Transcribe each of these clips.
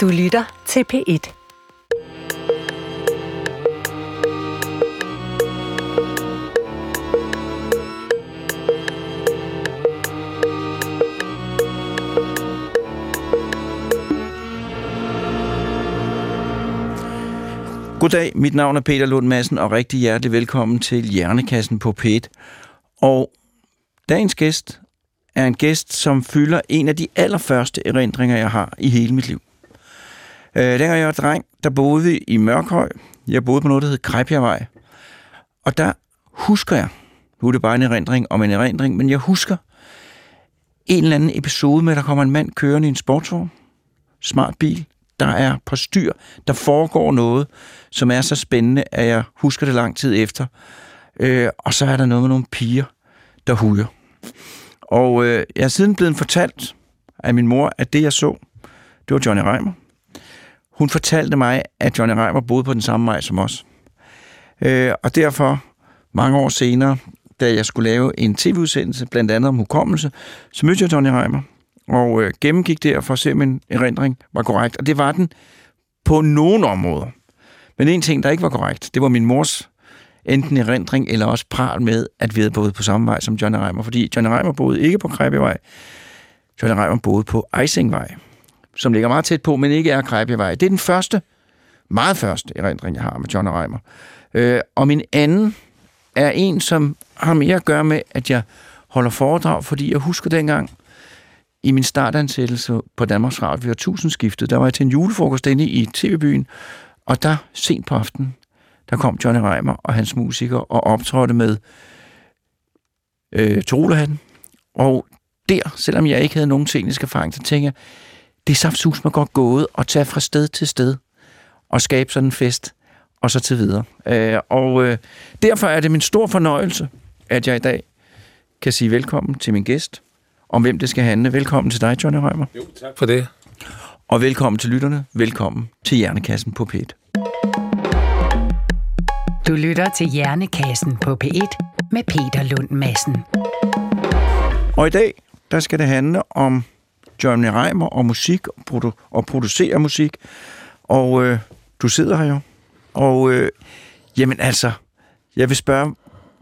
Du lytter til P1. Goddag, mit navn er Peter Lund Madsen, og rigtig hjertelig velkommen til Hjernekassen på P1. Og dagens gæst er en gæst, som fylder en af de allerførste erindringer, jeg har i hele mit liv. Øh, dengang jeg var dreng, der boede vi i Mørkhøj. Jeg boede på noget, der hed Krejbjergvej. Og der husker jeg, nu er det bare en erindring om en erindring, men jeg husker en eller anden episode med, at der kommer en mand kørende i en sportsvogn, smart bil, der er på styr, der foregår noget, som er så spændende, at jeg husker det lang tid efter. Øh, og så er der noget med nogle piger, der huger. Og øh, jeg er siden blevet fortalt af min mor, at det jeg så, det var Johnny Reimer. Hun fortalte mig, at Johnny Reimer boede på den samme vej som os. Øh, og derfor, mange år senere, da jeg skulle lave en tv-udsendelse, blandt andet om hukommelse, så mødte jeg Johnny Reimer, og øh, gennemgik der for at se, om min erindring var korrekt. Og det var den på nogle områder. Men en ting, der ikke var korrekt, det var min mors enten erindring eller også pral med, at vi havde boet på samme vej som Johnny Reimer. Fordi Johnny Reimer boede ikke på Krebjevej. Johnny Reimer boede på Eisingvej, som ligger meget tæt på, men ikke er Krejbjergvej. Det er den første, meget første erindring, jeg har med John Reimer. Øh, og min anden er en, som har mere at gøre med, at jeg holder foredrag, fordi jeg husker dengang, i min startansættelse på Danmarks Radio, vi var tusindskiftet, der var jeg til en julefrokost inde i TV-byen, og der sent på aftenen, der kom Johnny Reimer og hans musikere og optrådte med øh, Torulahatten. Og der, selvom jeg ikke havde nogen teknisk erfaring, så tænkte jeg, det er saftsus mig godt gået at tage fra sted til sted og skabe sådan en fest, og så til videre. Øh, og øh, derfor er det min stor fornøjelse, at jeg i dag kan sige velkommen til min gæst, om hvem det skal handle. Velkommen til dig, Johnny Reimer. Jo, tak for det. Og velkommen til lytterne. Velkommen til Hjernekassen på P1. Du lytter til Hjernekassen på P1 med Peter Lund Madsen. Og i dag, der skal det handle om Johnny Reimer og musik og, produ- og producere musik. Og øh, du sidder her jo. Og øh, jamen altså, jeg vil spørge,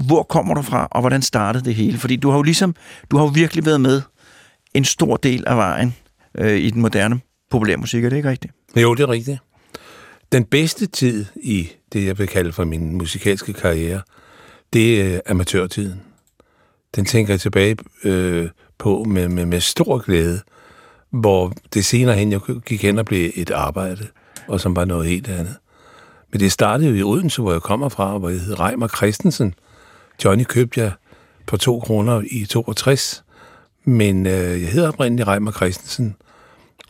hvor kommer du fra, og hvordan startede det hele? Fordi du har jo ligesom, du har jo virkelig været med en stor del af vejen øh, i den moderne populærmusik, er det ikke rigtigt? Jo, det er rigtigt. Den bedste tid i det, jeg vil kalde for min musikalske karriere, det er øh, amatørtiden. Den tænker jeg tilbage øh, på med, med, med stor glæde, hvor det senere hen jeg gik hen og blev et arbejde, og som var noget helt andet. Men det startede jo i Odense, hvor jeg kommer fra, hvor jeg hed Reimer Christensen. Johnny købte jeg på to kroner i 62, men øh, jeg hedder oprindeligt Reimer Christensen,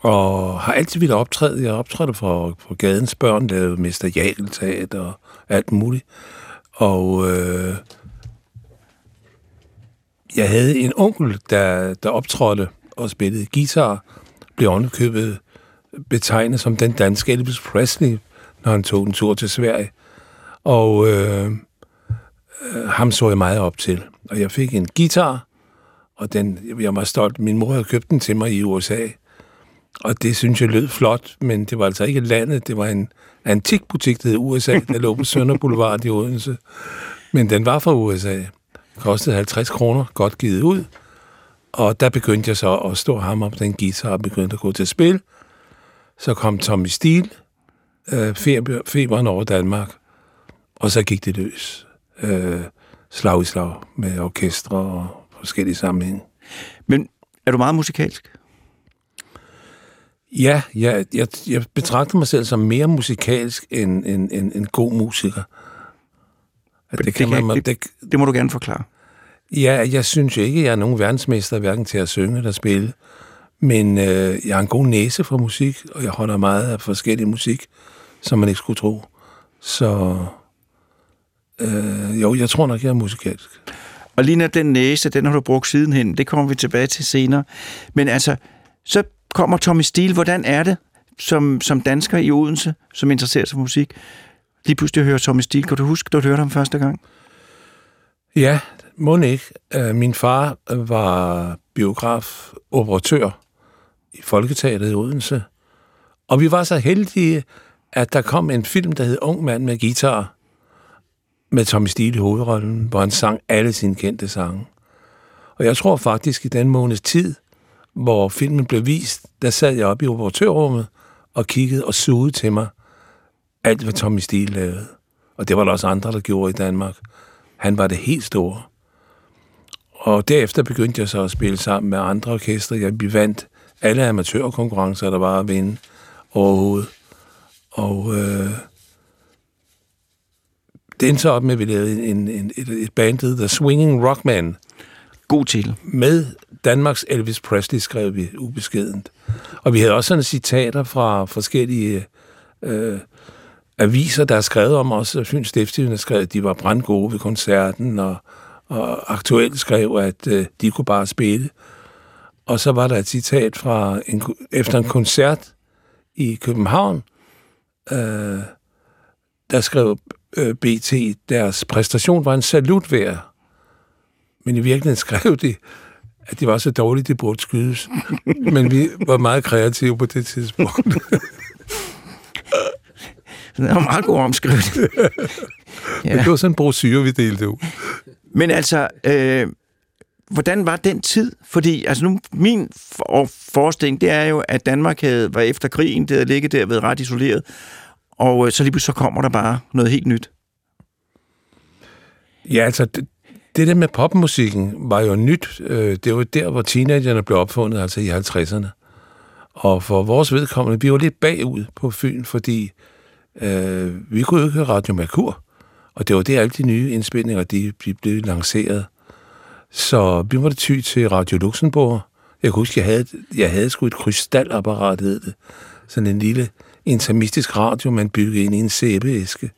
og har altid ville optræde. Jeg optrådte for, for gadens børn, lavede Mester Jageltat og alt muligt. Og øh, jeg havde en onkel, der, der optrådte og spillede guitar, blev ovenikøbet betegnet som den danske Elvis Presley, når han tog en tur til Sverige. Og øh, øh, ham så jeg meget op til. Og jeg fik en guitar, og den, jeg var stolt. Min mor havde købt den til mig i USA. Og det synes jeg lød flot, men det var altså ikke landet. Det var en antikbutik, der hed USA, der lå på Sønder Boulevard i Odense. Men den var fra USA. Kostede 50 kroner, godt givet ud. Og der begyndte jeg så at stå ham op den guitar og begyndte at gå til spil. Så kom Tommy Steele, øh, feberen over Danmark, og så gik det løs. Øh, slag i slag med orkestre og forskellige sammenhænge. Men er du meget musikalsk? Ja, jeg, jeg, jeg betragter mig selv som mere musikalsk end en, en, en god musiker. At det, det, kan man, det, det, det må du gerne forklare. Ja, jeg synes jo ikke, at jeg er nogen verdensmester, hverken til at synge eller spille. Men øh, jeg har en god næse for musik, og jeg holder meget af forskellig musik, som man ikke skulle tro. Så øh, jo, jeg tror nok, jeg er musikalsk. Og lige når den næse, den har du brugt sidenhen. Det kommer vi tilbage til senere. Men altså, så kommer Tommy Steele. Hvordan er det som, som dansker i Odense, som interesserer sig for musik? Lige pludselig hører Tommy Steele. Kan du huske, du hørte ham første gang? Ja, må ikke. Øh, min far var biografoperatør i Folketeateret i Odense, Og vi var så heldige, at der kom en film, der hed Ung mand med guitar, med Tommy Steele i hovedrollen, hvor han sang alle sine kendte sange. Og jeg tror faktisk, i den måneds tid, hvor filmen blev vist, der sad jeg oppe i operatørrummet og kiggede og sugede til mig alt, hvad Tommy Steele lavede. Og det var der også andre, der gjorde i Danmark. Han var det helt store. Og derefter begyndte jeg så at spille sammen med andre orkestre. Jeg vandt alle amatørkonkurrencer, der var at vinde overhovedet. Og øh, det endte så op med, at vi lavede en, en, et, et band, der The Swinging Rockman. God titel. Med Danmarks Elvis Presley skrev vi ubeskedent. Og vi havde også sådan citater fra forskellige øh, aviser, der har skrevet om os. Fyns Stiftstidende skrev, at de var brandgode ved koncerten, og, og aktuelt skrev, at øh, de kunne bare spille. Og så var der et citat fra en, efter en koncert i København, øh, der skrev øh, BT, deres præstation var en salut værd. Men i virkeligheden skrev de, at det var så dårligt, det burde skydes. Men vi var meget kreative på det tidspunkt. det var meget god omskrivning. ja. Det var sådan en brochure, vi delte ud. Men altså, øh, hvordan var den tid? Fordi altså nu, min for- forestilling, det er jo, at Danmark havde, var efter krigen, det havde ligget der, været ret isoleret, og øh, så lige så kommer der bare noget helt nyt. Ja, altså, det, det der med popmusikken var jo nyt. Øh, det var der, hvor teenagerne blev opfundet, altså i 50'erne. Og for vores vedkommende, vi var lidt bagud på Fyn, fordi øh, vi kunne jo ikke høre Radio Merkur. Og det var det, alle de nye indspilninger, de, de blev lanceret. Så vi måtte ty til Radio Luxembourg. Jeg kan huske, jeg havde, jeg havde sgu et krystalapparat, hed det. Sådan en lille intermistisk radio, man byggede ind i en sæbeæske.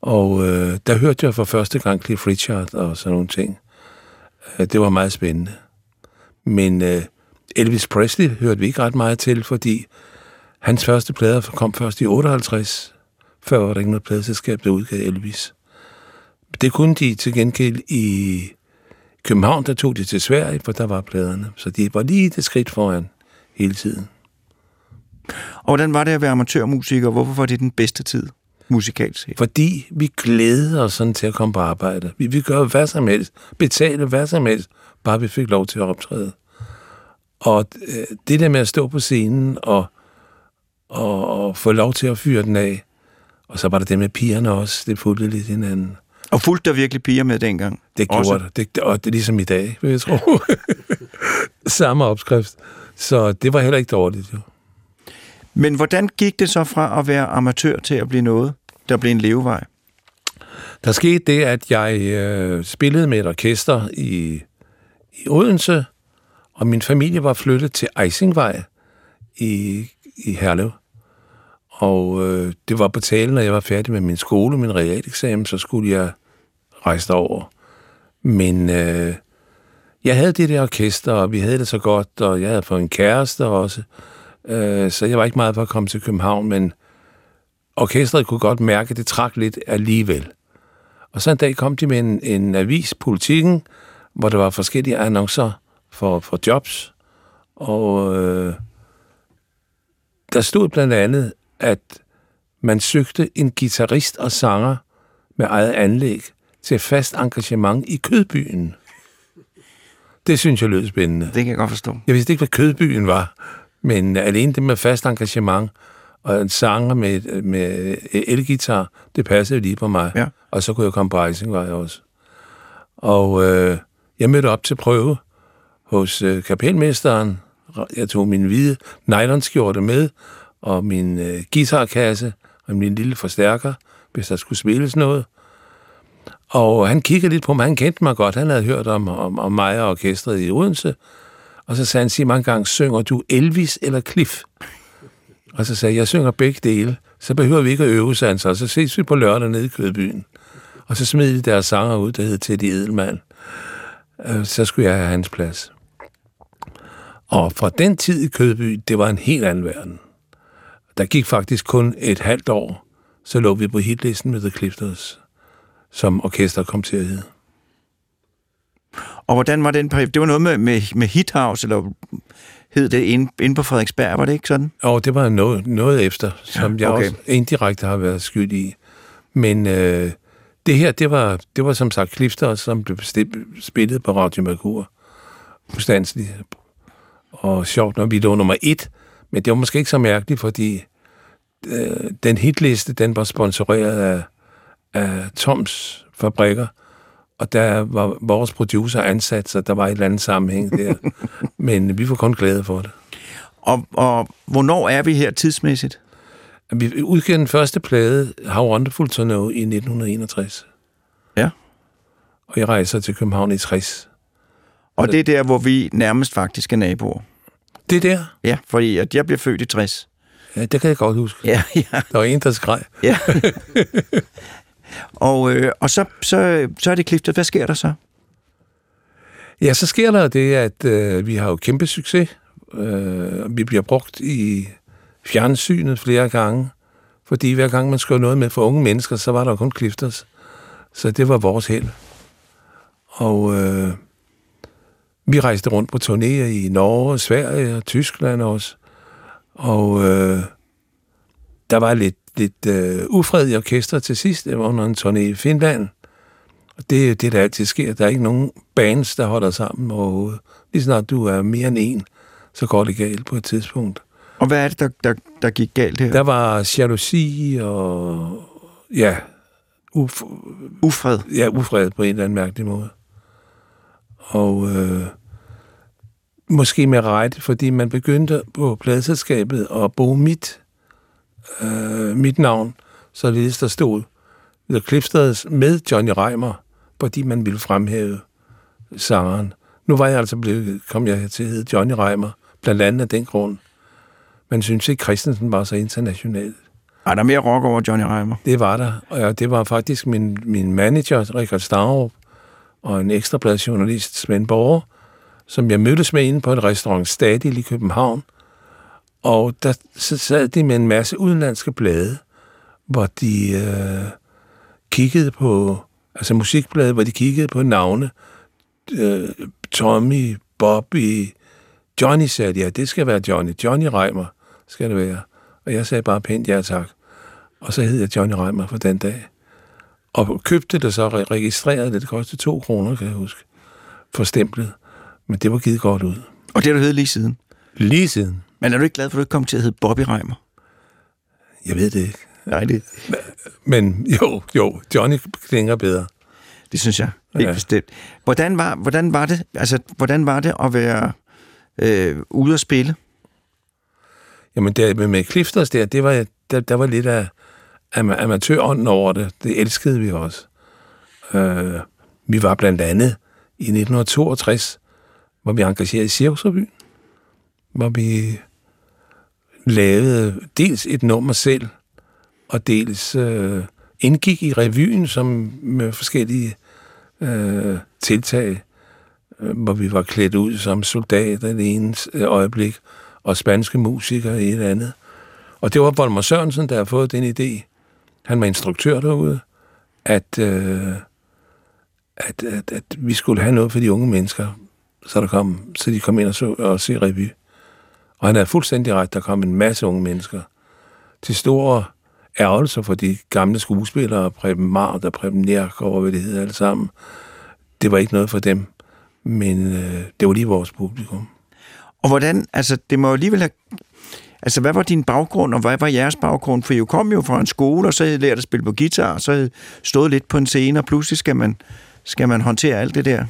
Og øh, der hørte jeg for første gang Cliff Richard og sådan nogle ting. Øh, det var meget spændende. Men øh, Elvis Presley hørte vi ikke ret meget til, fordi hans første plader kom først i 58. Før var der ikke noget pladeselskab, der udgav Elvis. Det kunne de til gengæld i København, der tog de til Sverige, for der var pladerne. Så de var lige det skridt foran hele tiden. Og hvordan var det at være amatørmusiker? Hvorfor var det den bedste tid? musikalsk set? Fordi vi glæder os sådan til at komme på arbejde. Vi vil gøre hvad som helst, betale hvad som helst, bare vi fik lov til at optræde. Og øh, det der med at stå på scenen og, og, og få lov til at fyre den af, og så var der det med pigerne også, det fulgte lidt hinanden. Og fulgte der virkelig piger med dengang? Det gjorde også? det. det. Og det er ligesom i dag, vil jeg tro. Samme opskrift. Så det var heller ikke dårligt, jo. Men hvordan gik det så fra at være amatør til at blive noget, der blev en levevej? Der skete det, at jeg øh, spillede med et orkester i, i Odense, og min familie var flyttet til Eisingvej i, i Herlev. Og øh, det var på talen, når jeg var færdig med min skole, min realeksamen, så skulle jeg rejse over. Men øh, jeg havde det der orkester, og vi havde det så godt, og jeg havde fået en kæreste også. Øh, så jeg var ikke meget for at komme til København, men orkestret kunne godt mærke, at det trak lidt alligevel. Og så en dag kom de med en, en avis, Politikken, hvor der var forskellige annoncer for, for jobs. Og øh, der stod blandt andet, at man søgte en guitarist og sanger med eget anlæg til fast engagement i Kødbyen. Det synes jeg lød spændende. Det kan jeg godt forstå. Jeg vidste ikke, hvad Kødbyen var, men alene det med fast engagement og en sanger med, med elgitar, det passede lige på mig. Ja. Og så kunne jeg komme på Eisingvej også. Og øh, jeg mødte op til prøve hos øh, kapelmesteren. Jeg tog min hvide nylonskjorte med, og min øh, guitarkasse, og min lille forstærker, hvis der skulle spilles noget. Og han kiggede lidt på mig, han kendte mig godt, han havde hørt om, om, om mig og orkestret i Odense. Og så sagde han, sig mange gange, synger du Elvis eller Cliff? Og så sagde jeg, jeg synger begge dele, så behøver vi ikke at øve, sig, så. så ses vi på lørdag nede i Kødbyen. Og så smed de deres sanger ud, der hed Teddy Edelmann. Øh, så skulle jeg have hans plads. Og fra den tid i Kødby, det var en helt anden verden. Der gik faktisk kun et halvt år, så lå vi på hitlisten med The Clifters, som orkester kom til at hedde. Og hvordan var den periode? Det var noget med, med, med Hit House, eller hed det inde, inde på Frederiksberg, var det ikke sådan? Og det var noget, noget efter, som Ja, okay. jeg også indirekte har været skyld i. Men øh, det her, det var, det var som sagt Clifter, som blev spillet på Radio Mercur. Ustandsligt. Og sjovt, når vi lå nummer et. Men det var måske ikke så mærkeligt, fordi øh, den hitliste, den var sponsoreret af, af Toms fabrikker. Og der var vores producer ansat, så der var et eller andet sammenhæng der. Men vi var kun glade for det. Og, og hvornår er vi her tidsmæssigt? Vi udgav den første plade, How Wonderful to Know, i 1961. Ja. Og jeg rejser til København i 60. Og det er der, hvor vi nærmest faktisk er naboer. Det der, Ja, fordi at jeg blev født i 60. ja, det kan jeg godt huske. Ja, ja. Der var en, der skreg. ja. og øh, og så, så, så er det kliftet. Hvad sker der så? Ja, så sker der det, at øh, vi har jo kæmpe succes. Øh, vi bliver brugt i fjernsynet flere gange, fordi hver gang man skrev noget med for unge mennesker, så var der kun Clifters. Så det var vores held. Og øh, vi rejste rundt på turnéer i Norge, Sverige og Tyskland også. Og øh, der var lidt, lidt øh, ufred i orkestret til sidst. Det var under en turné i Finland. Og det er det, der altid sker. Der er ikke nogen bands, der holder sammen overhovedet. Lige snart du er mere end en, så går det galt på et tidspunkt. Og hvad er det, der, der, der gik galt her? Der var jalousi og ja, uf, Ufred. ja, ufred på en eller anden mærkelig måde. Og øh, måske med rette, fordi man begyndte på pladselskabet at bruge mit, øh, mit navn, således der stod The Clipsters med Johnny Reimer, fordi man ville fremhæve sangeren. Nu var jeg altså blevet, kom jeg til at hedde Johnny Reimer, blandt andet af den grund. Man synes ikke, Christensen var så international. Er der mere rock over Johnny Reimer? Det var der, og det var faktisk min, min manager, Richard Starup, og en ekstrabladsjournalist, Svend Borger, som jeg mødtes med inde på en restaurant Stadil i København. Og der så sad de med en masse udenlandske blade, hvor de øh, kiggede på, altså musikblade, hvor de kiggede på navne. Øh, Tommy, Bobby, Johnny sagde de, ja, det skal være Johnny. Johnny Reimer skal det være. Og jeg sagde bare pænt ja tak. Og så hed jeg Johnny Reimer for den dag. Og købte det så, registrerede det, det kostede to kroner, kan jeg huske, for stemplet. Men det var givet godt ud. Og det har du heddet lige siden. Lige siden. Men er du ikke glad for, at du ikke kom til at hedde Bobby Reimer? Jeg ved det ikke. Nej, det, Men jo, jo, Johnny klinger bedre. det synes jeg helt ja. Bestemt. Hvordan var, hvordan var det, altså, hvordan var det at være øh, ude at spille? Jamen, der, med, med Clifters der, det var, der, der var lidt af ama- amatørånden over det. Det elskede vi også. Øh, vi var blandt andet i 1962, hvor vi engageret i Cirkusrevyen, hvor vi lavede dels et nummer selv, og dels øh, indgik i revyen som med forskellige øh, tiltag, øh, hvor vi var klædt ud som soldater i det ene øh, øjeblik, og spanske musikere i et andet. Og det var Volmer Sørensen, der har fået den idé. Han var instruktør derude, at, øh, at, at, at vi skulle have noget for de unge mennesker, så, der kom, så de kom ind og, så, og se revy. Og han havde fuldstændig ret, der kom en masse unge mennesker. Til store ærgelser for de gamle skuespillere, Preben Mart og Preben Nærgaard, og hvad det hedder alle sammen. Det var ikke noget for dem, men øh, det var lige vores publikum. Og hvordan, altså det må jo alligevel have, altså hvad var din baggrund, og hvad var jeres baggrund? For I kom jo fra en skole, og så havde I lært at spille på guitar, og så havde I stået lidt på en scene, og pludselig skal man, skal man håndtere alt det der.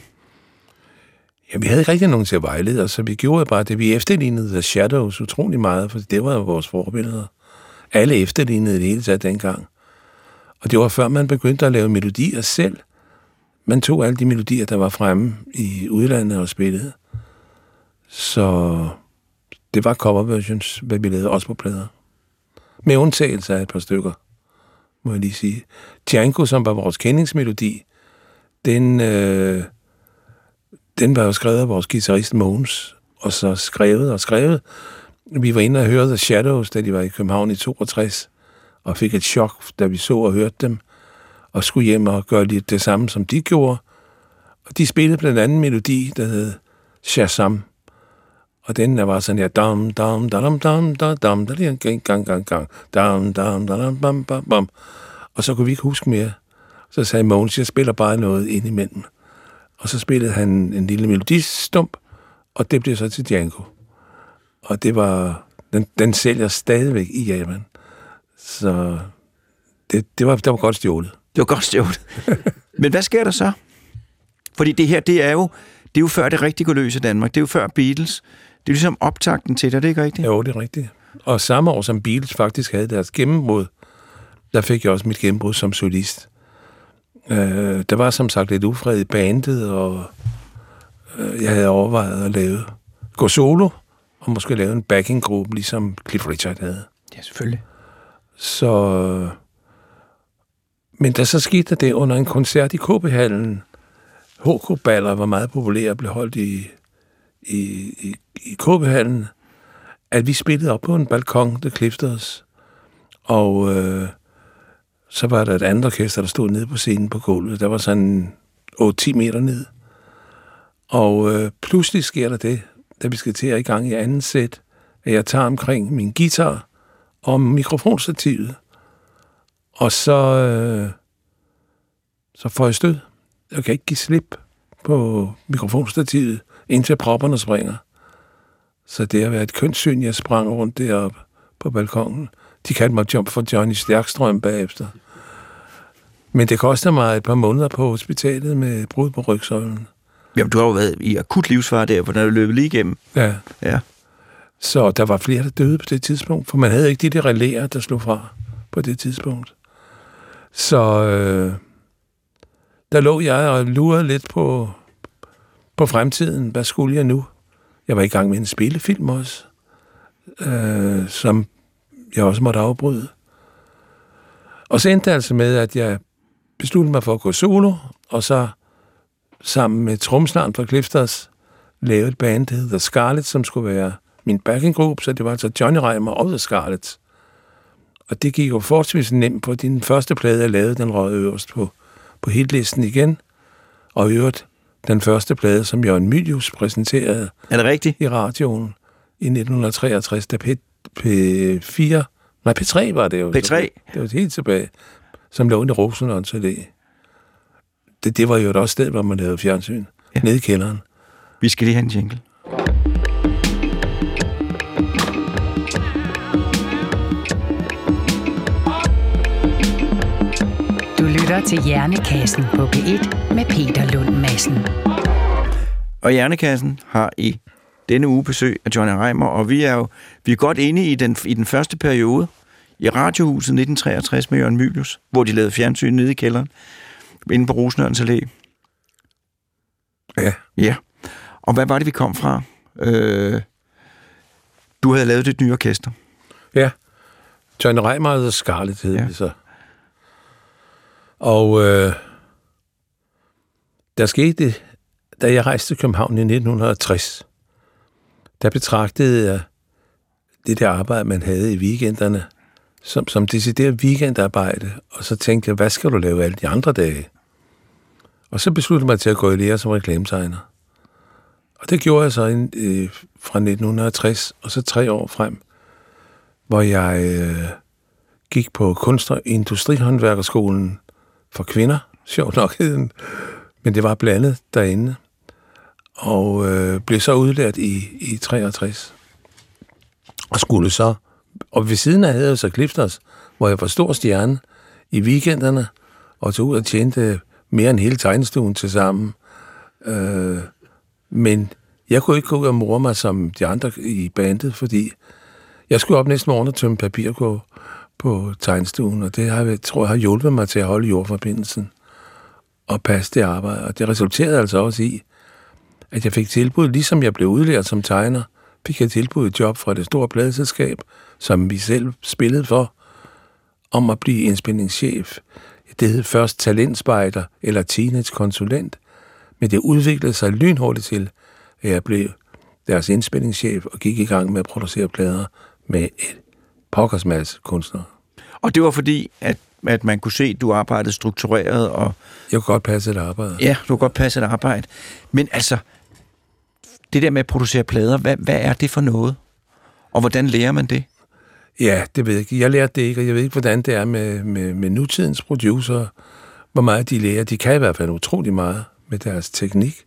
Ja, vi havde ikke rigtig nogen til at vejlede os, så vi gjorde bare det. Vi efterlignede The Shadows utrolig meget, for det var jo vores forbilleder. Alle efterlignede det hele taget dengang. Og det var før man begyndte at lave melodier selv. Man tog alle de melodier, der var fremme i udlandet og spillede. Så det var cover versions, hvad vi lavede også på plader. Med undtagelse af et par stykker, må jeg lige sige. Django, som var vores kendingsmelodi, den... Øh, den var jo skrevet af vores guitarist Mogens, og så skrevet og skrevet. Vi var inde og hørte The Shadows, da de var i København i 62, og fik et chok, da vi så og hørte dem, og skulle hjem og gøre lidt det samme, som de gjorde. Og de spillede blandt andet en melodi, der hed Shazam. Og den der var sådan her, dam, dam, dam, dam, dam, dam, dam dam gang, gang, gang, gang, dam, dam, dam, bam, bam, bam. Og så kunne vi ikke huske mere. Så sagde Mogens, jeg spiller bare noget ind imellem. Og så spillede han en lille melodistump, og det blev så til Django. Og det var, den, den sælger stadigvæk i Japan. Så det, det, var, det var godt stjålet. Det var godt stjålet. Men hvad sker der så? Fordi det her, det er jo, det er jo før det rigtig går løs i Danmark. Det er jo før Beatles. Det er ligesom optakten til det, er det ikke rigtigt? Jo, det er rigtigt. Og samme år, som Beatles faktisk havde deres gennembrud, der fik jeg også mit gennembrud som solist. Øh, der var som sagt lidt ufred i bandet, og øh, jeg havde overvejet at lave, gå solo, og måske lave en backing-gruppe, ligesom Cliff Richard havde. Ja, selvfølgelig. Så... Men da så skete det under en koncert i KB-hallen, HK-baller var meget populære og blev holdt i, i, i, i KB-hallen, at vi spillede op på en balkon, der kliftede os. Og øh, så var der et andet orkester, der stod nede på scenen på gulvet. Der var sådan 8-10 meter ned. Og øh, pludselig sker der det, da vi skal til at i gang i anden sæt, at jeg tager omkring min guitar og mikrofonstativet. Og så, øh, så får jeg stød. Jeg kan ikke give slip på mikrofonstativet, indtil propperne springer. Så det har været et kønssyn, jeg sprang rundt deroppe på balkongen. De kaldte mig jump for Johnny Stærkstrøm bagefter. Men det koster mig et par måneder på hospitalet med brud på rygsøjlen. Jamen, du har jo været i akut livsfare der, den er løbet lige igennem. Ja. Ja. Så der var flere, der døde på det tidspunkt, for man havde ikke de der relæer, der slog fra på det tidspunkt. Så øh, der lå jeg og lurede lidt på, på fremtiden. Hvad skulle jeg nu? Jeg var i gang med en spillefilm også, øh, som jeg også måtte afbryde. Og så endte det altså med, at jeg besluttede mig for at gå solo, og så sammen med tromsnaren fra Clifters lavede et band, der hedder Scarlet, som skulle være min backing group, så det var altså Johnny Reimer og The Scarlet. Og det gik jo forholdsvis nemt, for den første plade, jeg lavede, den røg øverst på, på hitlisten igen. Og i øvrigt den første plade, som Jørgen Mylius præsenterede Er det rigtigt? i radioen i 1963, da P4, nej P3 var det jo. P3? Det var helt tilbage, som lå i Rosenlund Allé. Det, det var jo et også sted, hvor man lavede fjernsyn, ja. nede i kælderen. Vi skal lige have en jingle. Du lytter til Hjernekassen på P1 med Peter Lund Madsen. Og Hjernekassen har i denne uge besøg af Johnny Reimer, og vi er jo vi er godt inde i den, i den første periode i Radiohuset 1963 med Jørgen Mylius, hvor de lavede fjernsyn nede i kælderen, inde på Rosenørns Allé. Ja. Ja. Og hvad var det, vi kom fra? Øh, du havde lavet et nye orkester. Ja. Johnny Reimer og The Scarlet hed ja. det så. Og øh, der skete det, da jeg rejste til København i 1960. Der betragtede jeg det der arbejde, man havde i weekenderne, som, som decideret weekendarbejde. Og så tænkte jeg, hvad skal du lave alle de andre dage? Og så besluttede jeg mig til at gå i lære som reklametegner. Og det gjorde jeg så ind, øh, fra 1960 og så tre år frem, hvor jeg øh, gik på Kunst- og Industrihåndværkerskolen for kvinder, sjovt nok hed den, men det var blandet derinde, og øh, blev så udlært i, i 63. Og skulle så, og ved siden af havde jeg så Clifters, hvor jeg var stor stjerne i weekenderne, og tog ud og tjente mere end hele tegnestuen til sammen. Øh, men jeg kunne ikke gå ud og more mig som de andre i bandet, fordi jeg skulle op næsten morgen og tømme papir på, på tegnestuen, og det har, jeg, tror jeg har hjulpet mig til at holde jordforbindelsen og passe det arbejde. Og det resulterede altså også i, at jeg fik tilbud, ligesom jeg blev udlært som tegner, fik jeg tilbud et job fra det store pladeselskab, som vi selv spillede for, om at blive indspillingschef. Det hed først talentspejder eller teenage-konsulent, men det udviklede sig lynhurtigt til, at jeg blev deres indspillingschef og gik i gang med at producere plader med et pokkers masse kunstnere. Og det var fordi, at at man kunne se, at du arbejdede struktureret, og Jeg kunne godt passe et arbejde. ja, du kunne godt passe et arbejde. Men altså, det der med at producere plader, hvad, hvad er det for noget? Og hvordan lærer man det? Ja, det ved jeg ikke. Jeg lærte det ikke, og jeg ved ikke, hvordan det er med, med, med nutidens producer, hvor meget de lærer. De kan i hvert fald utrolig meget med deres teknik.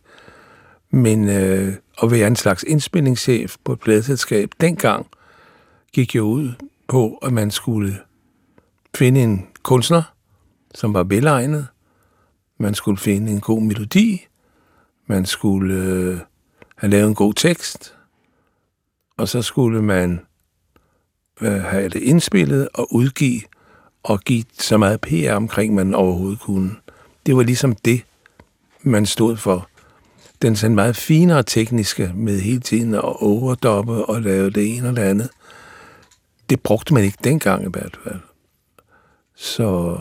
Men øh, at være en slags indspillingschef på et pladeselskab, dengang gik jeg ud på, at man skulle finde en kunstner, som var velegnet. Man skulle finde en god melodi. Man skulle øh, have lavet en god tekst. Og så skulle man øh, have det indspillet og udgive og give så meget PR omkring, man overhovedet kunne. Det var ligesom det, man stod for. Den sådan meget finere tekniske med hele tiden at overdoppe og lave det ene og det andet. Det brugte man ikke dengang i hvert fald. Så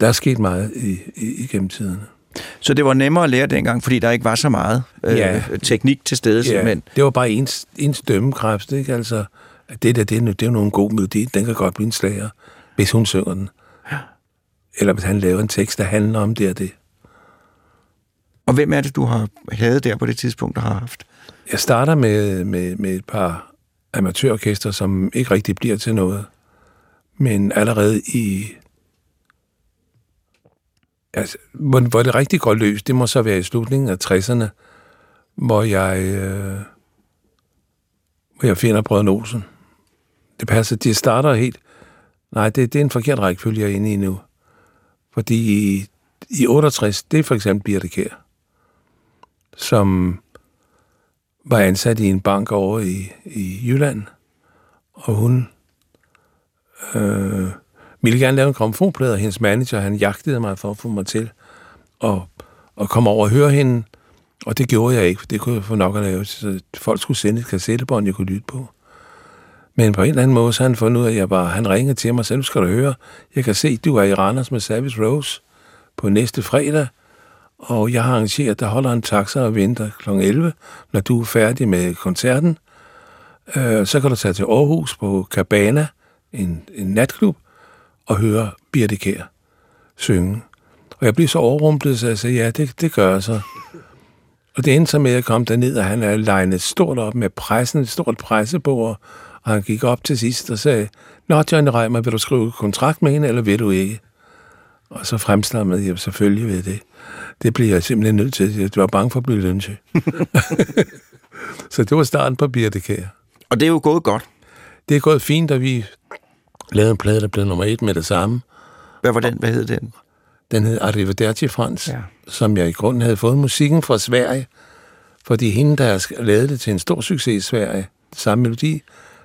der er sket meget i, i, igennem tiderne. Så det var nemmere at lære dengang, fordi der ikke var så meget øh, Ja. teknik til stede, simpelthen. det var bare ens, ens dømmekraft, ikke? Altså, at det der, det er, det er jo nogen god melodi, den kan godt blive en slager, hvis hun synger den. Eller hvis han laver en tekst, der handler om det og det. Og hvem er det, du har havde der på det tidspunkt, der har haft? Jeg starter med, med, med et par amatørorkester, som ikke rigtig bliver til noget. Men allerede i... Altså, hvor, hvor det rigtig går løs, det må så være i slutningen af 60'erne, hvor jeg, øh, hvor jeg finder Brødren Olsen. Det passer, de starter helt... Nej, det, det er en forkert rækkefølge, jeg er inde i nu. Fordi i, i 68, det er for eksempel Birte Kær, som var ansat i en bank over i, i Jylland, og hun øh, ville gerne lave en gramofonplade, og hendes manager, han jagtede mig for at få mig til at, at komme over og høre hende, og det gjorde jeg ikke, for det kunne jeg få nok at lave, så folk skulle sende et kassettebånd, jeg kunne lytte på. Men på en eller anden måde, så har han fundet ud af, at jeg bare, han ringede til mig, så nu skal du høre, jeg kan se, du er i Randers med Savage Rose på næste fredag, og jeg har arrangeret, der holder en taxa og venter kl. 11, når du er færdig med koncerten. Øh, så kan du tage til Aarhus på Cabana, en, en natklub, og høre Birte Kjær synge. Og jeg blev så overrumplet, så jeg sagde, ja, det, det gør jeg så. Og det endte så med at komme derned, og han er legnet stort op med pressen, et stort pressebord, og han gik op til sidst og sagde, Nå, Johnny Reimer, vil du skrive kontrakt med hende, eller vil du ikke? Og så fremstammede jeg selvfølgelig ved det. Det blev jeg simpelthen nødt til. Jeg var bange for at blive lynchet. så det var starten på Birte Kjær. Og det er jo gået godt. Det er gået fint, og vi lavede en plade, der blev nummer et med det samme. Hvad var den? Hvad hed den? Den hed Arrivederci Frans, Ja. som jeg i grunden havde fået musikken fra Sverige, fordi hende, der lavede det til en stor succes i Sverige, samme melodi,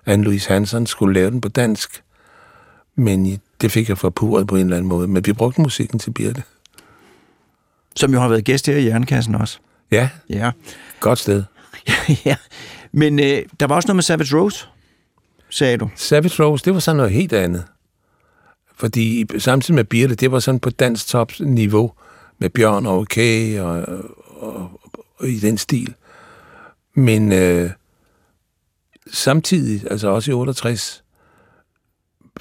Anne-Louise Hansen, skulle lave den på dansk, men det fik jeg forpurret på en eller anden måde. Men vi brugte musikken til Birte. Som jo har været gæst her i Jernkassen også. Ja, Ja. godt sted. ja. Men øh, der var også noget med Savage Rose, sagde du. Savage Rose, det var sådan noget helt andet. Fordi samtidig med Birte, det var sådan på dansk tops niveau med Bjørn og Okay og, og, og i den stil. Men øh, samtidig, altså også i 68,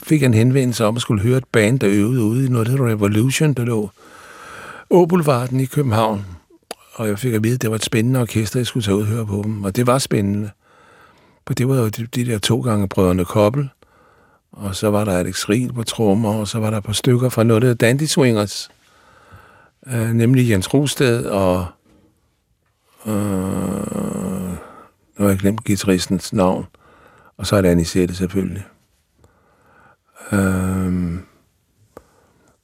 fik jeg en henvendelse om at skulle høre et band, der øvede ude i noget, der hedder Revolution, der lå Åboulevarden i København. Og jeg fik at vide, at det var et spændende orkester, jeg skulle tage ud og høre på dem. Og det var spændende. For det var jo de, de der to gange brødrene Koppel, og så var der Alex Riel på trommer, og så var der et par stykker fra noget, der hedder Dandy Swingers, øh, nemlig Jens Rosted og... Øh, nu har jeg glemt guitaristens navn, og så er det Anisette selvfølgelig. Øhm,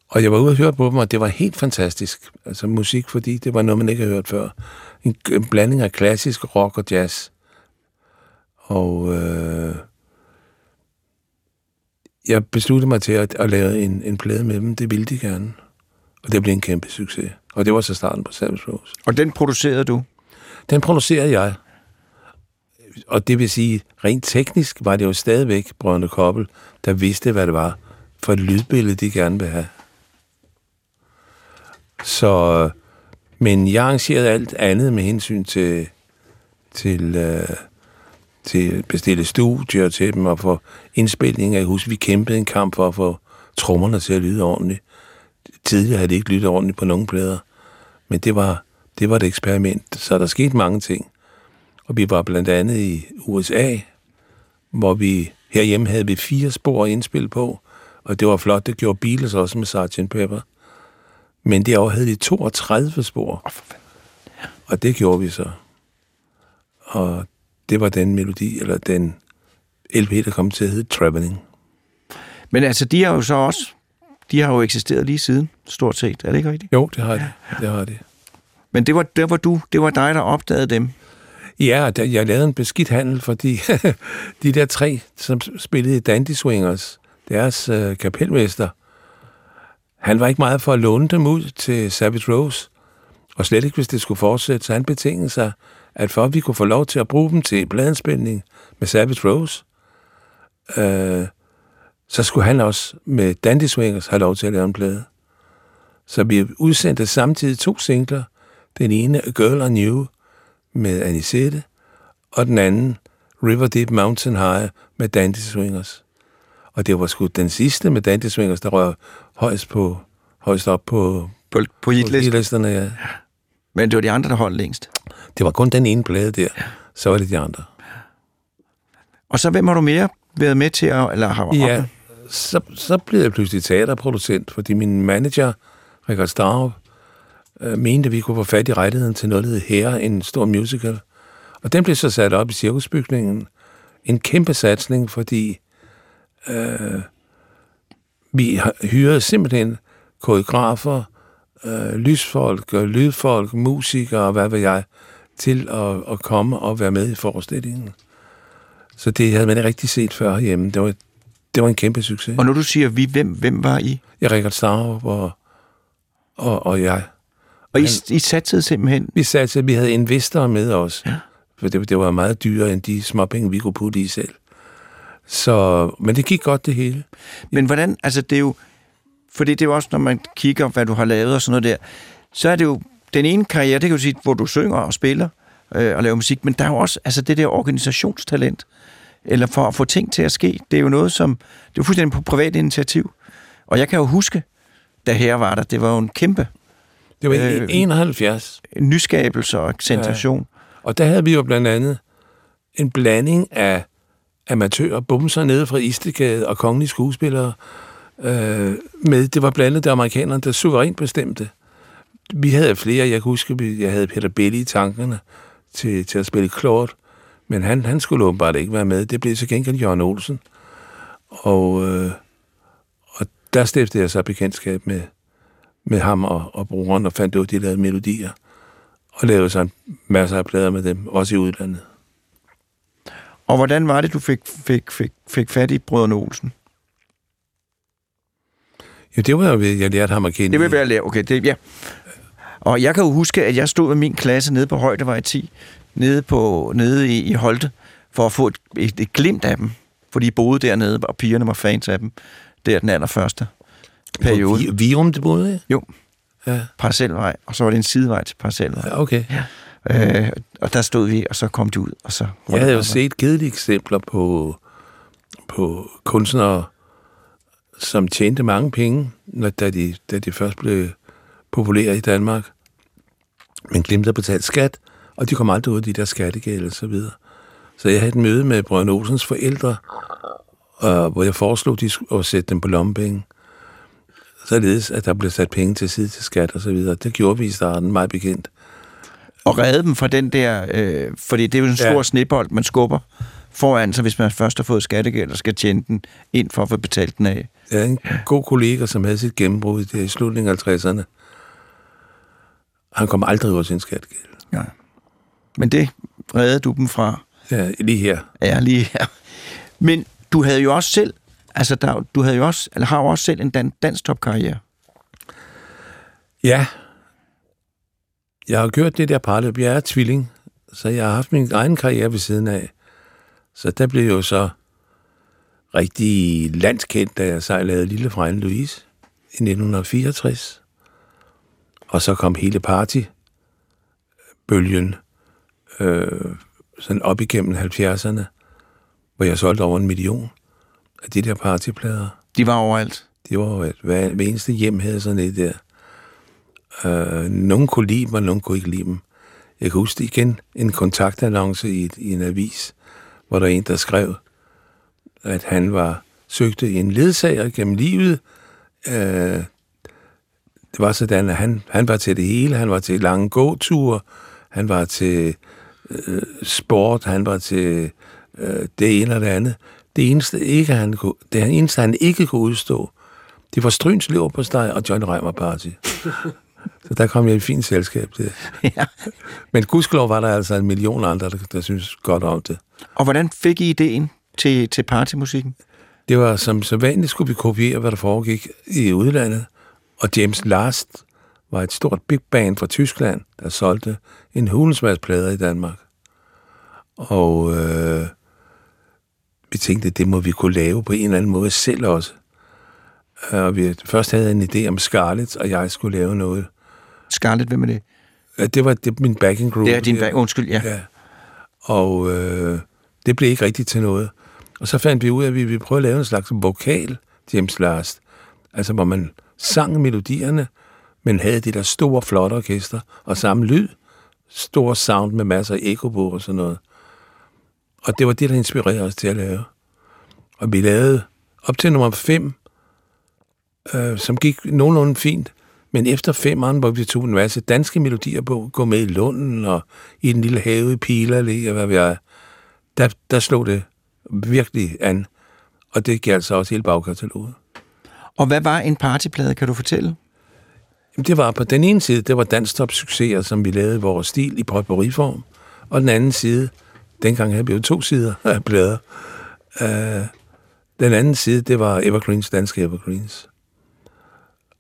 og jeg var ude og høre på dem, og det var helt fantastisk. Altså musik, fordi det var noget, man ikke havde hørt før. En, en blanding af klassisk rock og jazz. Og øh, jeg besluttede mig til at, at lave en, en plade med dem. Det ville de gerne. Og det blev en kæmpe succes. Og det var så starten på Savage Rose. Og den producerede du. Den producerede jeg. Og det vil sige, rent teknisk var det jo stadigvæk Brødrene Koppel, der vidste, hvad det var for et lydbillede, de gerne vil have. Så, men jeg arrangerede alt andet med hensyn til, til, øh, til at bestille studier til dem og for indspilning af hus. Vi kæmpede en kamp for at få trommerne til at lyde ordentligt. Tidligere havde det ikke lyttet ordentligt på nogen plader, men det var, det var et eksperiment, så der skete mange ting. Og vi var blandt andet i USA, hvor vi herhjemme havde vi fire spor indspil på, og det var flot, det gjorde Beatles også med Sgt. Pepper. Men derovre havde de 32 spor. Og det gjorde vi så. Og det var den melodi, eller den LP, der kom til at hedde Traveling. Men altså, de har jo så også, de har jo eksisteret lige siden, stort set. Er det ikke rigtigt? Jo, det har de. Det har de. Men det var, det var du, det var dig, der opdagede dem. Ja, der, jeg lavede en beskidt handel, fordi de der tre, som spillede Dandy Swingers, deres øh, kapelmester, han var ikke meget for at låne dem ud til Savage Rose, og slet ikke, hvis det skulle fortsætte, så han betingede sig, at for at vi kunne få lov til at bruge dem til pladenspilning med Savage Rose, øh, så skulle han også med Dandy Swingers have lov til at lave en plade. Så vi udsendte samtidig to singler. Den ene, A Girl I Knew, med Anisette, og den anden, River Deep Mountain High, med Dandy Swingers. Og det var sgu den sidste med Dandy Swingers, der røg højst, på, højst op på, På, på hitlisterne. Ja. Men det var de andre, der holdt længst. Det var kun den ene plade der. Så var det de andre. Og så hvem har du mere været med til at... Eller har Ja, så, så blev jeg pludselig teaterproducent, fordi min manager, Richard Starup, øh, mente, at vi kunne få fat i rettigheden til noget, der hed Her, en stor musical. Og den blev så sat op i cirkusbygningen. En kæmpe satsning, fordi øh, vi hyret simpelthen koreografer, øh, lysfolk, lydfolk, musikere og hvad ved jeg, til at, at komme og være med i forestillingen. Så det havde man ikke rigtig set før hjemme. Det var, det var en kæmpe succes. Og når du siger vi, hvem, hvem var I? Jeg, Richard Starup og, og, og jeg. Og I, I satsede simpelthen... Vi at vi havde investorer med os. Ja. For det, det var meget dyrere end de småpenge, vi kunne putte i selv. Så, men det gik godt det hele. Men hvordan... Altså, det er jo... Fordi det er jo også, når man kigger, hvad du har lavet og sådan noget der, så er det jo den ene karriere, det kan du sige, hvor du synger og spiller øh, og laver musik, men der er jo også altså det der organisationstalent, eller for at få ting til at ske. Det er jo noget, som... Det er fuldstændig på privat initiativ. Og jeg kan jo huske, da her var der, det var jo en kæmpe Det var i Øh, 71. nyskabelse og accentration. Og der havde vi jo blandt andet en blanding af amatører, bumser nede fra Istegade og kongelige skuespillere øh, med. Det var blandet af amerikanerne, der suverænt bestemte. Vi havde flere, jeg kan huske, vi- jeg havde Peter Belli i tankerne til, til at spille Claude, men han, han skulle åbenbart ikke være med. Det blev så gengæld Jørgen Olsen. Og, øh, og der stiftede jeg så bekendtskab med, med ham og, og broren, og fandt ud, at de lavede melodier. Og lavede så en masser af plader med dem, også i udlandet. Og hvordan var det, du fik, fik, fik, fik fat i brødrene Olsen? Jo, det var jo ved, jeg lærte ham at kende. Det vil være lære. Okay, det, ja. Og jeg kan jo huske, at jeg stod med min klasse nede på Højdevej 10, nede, på, nede i, i Holte, for at få et, et, et glimt af dem. For de boede dernede, og pigerne var fans af dem. Der den allerførste periode. Vi, Virum, det boede jeg? Jo, Ja. Parcelvej, og så var det en sidevej til Parcelvej. ja, okay. Ja. Øh, og der stod vi, og så kom de ud, og så... Jeg havde jo set kedelige eksempler på, på kunstnere, som tjente mange penge, når, da, de, da de først blev populære i Danmark, men glemte at betale skat, og de kom aldrig ud af de der skattegælde og så videre. Så jeg havde et møde med Brøn Olsens forældre, og, hvor jeg foreslog, de skulle at sætte dem på lommepenge. Således, at der blev sat penge til side til skat og så videre. Det gjorde vi i starten, meget bekendt. Og redde dem fra den der... Øh, fordi det er jo en stor Ja. ja. snebold, man skubber foran sig, hvis man først har fået skattegæld og skal tjene den ind for at få betalt den af. Jeg havde en god kollega, som havde sit gennembrud der i slutningen af 50'erne. Han kom aldrig af sin skattegæld. Ja. Men det reddede du dem fra. Ja, lige her. Ja, lige her. Men du havde jo også selv... Altså, der, du havde jo også, eller har jo også selv en dan, dansk topkarriere. Ja. Jeg har gjort det der parløb. Jeg er tvilling, så jeg har haft min egen karriere ved siden af. Så der blev jeg jo så rigtig landskendt, da jeg sejlede Lille Frejlen Louise i 1964. Og så kom hele partybølgen øh, sådan op igennem 70'erne, hvor jeg solgte over en million af de der partyplader. De var overalt. Det var at hver, hver eneste hjem havde sådan et der. Øh, nogen kunne lide dem, og nogen kunne ikke lide dem. Jeg kan huske igen en kontaktannonce i, et, i en avis, hvor der er en, der skrev, at han var søgte en ledsager gennem livet. Øh, det var sådan, at han, han var til det hele. Han var til lange gåture, han var til øh, sport, han var til øh, det ene og det andet. Det eneste, ikke, han kunne, det eneste, han ikke kunne udstå, det var Stryns lever på steg og John Reimer Party. Så der kom jeg i fint selskab til. Ja. Men gudskelov var der altså en million andre, der, der synes godt om det. Og hvordan fik I ideen til, til partymusikken? Det var som så vanligt skulle vi kopiere, hvad der foregik i udlandet. Og James Last var et stort big band fra Tyskland, der solgte en hulensmadsplader i Danmark. Og øh, vi tænkte, at det må vi kunne lave på en eller anden måde selv også. Og vi først havde en idé om Scarlett, og jeg skulle lave noget. Scarlett, hvem er det? Det var det, min backing group. Det er din back, undskyld, ja. ja. Og øh, det blev ikke rigtigt til noget. Og så fandt vi ud af, at vi ville prøve at lave en slags vokal, James Last. Altså, hvor man sang melodierne, men havde det der store, flotte orkester, og samme lyd, stor sound med masser af ekko på og sådan noget. Og det var det, der inspirerede os til at lave. Og vi lavede op til nummer 5, øh, som gik nogenlunde fint, men efter fem år, hvor vi tog en masse danske melodier på, gå med i Lunden og i den lille have i Pilerlæ, og hvad vi er, der, der slog det virkelig an. Og det galt så også hele bagkataloget. Og hvad var en partyplade, kan du fortælle? Jamen, det var på den ene side, det var danstop succeser, som vi lavede vores stil i potpourriform. Og den anden side, dengang havde vi jo to sider af plader. Uh, den anden side, det var Evergreens, danske Evergreens.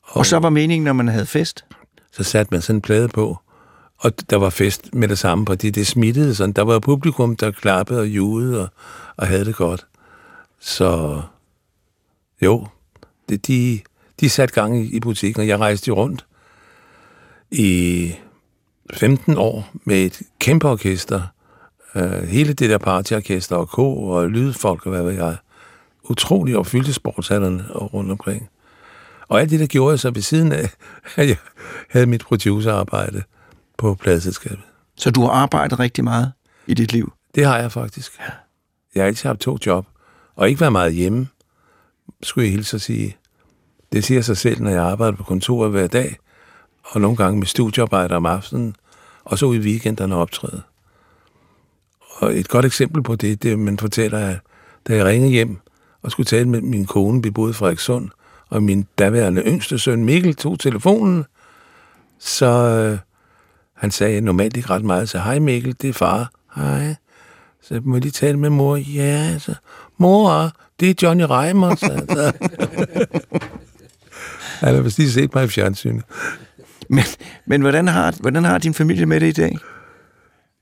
Og, og så var meningen, når man havde fest? Så satte man sådan en plade på, og der var fest med det samme, fordi det smittede sådan. Der var publikum, der klappede og judede og, og havde det godt. Så jo, de, de satte gang i, i butikken, og jeg rejste rundt i 15 år med et kæmpe orkester. Uh, hele det der partyorkester og ko og lydfolk og hvad ved jeg. Utrolig opfyldte sportshallerne rundt omkring. Og alt det, der gjorde jeg så ved siden af, at jeg havde mit producerarbejde på pladselskabet. Så du har arbejdet rigtig meget i dit liv? Det har jeg faktisk. Ja. Jeg har altid haft to job, og ikke været meget hjemme, skulle jeg hilse at sige. Det siger sig selv, når jeg arbejder på kontoret hver dag, og nogle gange med studiearbejde om aftenen, og så ud i weekenderne optræde. Og et godt eksempel på det, det man fortæller, at da jeg ringede hjem og skulle tale med min kone, vi boede i Frederikssund, og min daværende yngste søn Mikkel tog telefonen, så øh, han sagde normalt ikke ret meget, så hej Mikkel, det er far. Hej. Så må jeg lige tale med mor? Ja, så mor, det er Johnny Reimer. Så, så. han har vist lige set mig i fjernsynet. Men, men hvordan, har, hvordan har din familie med det i dag?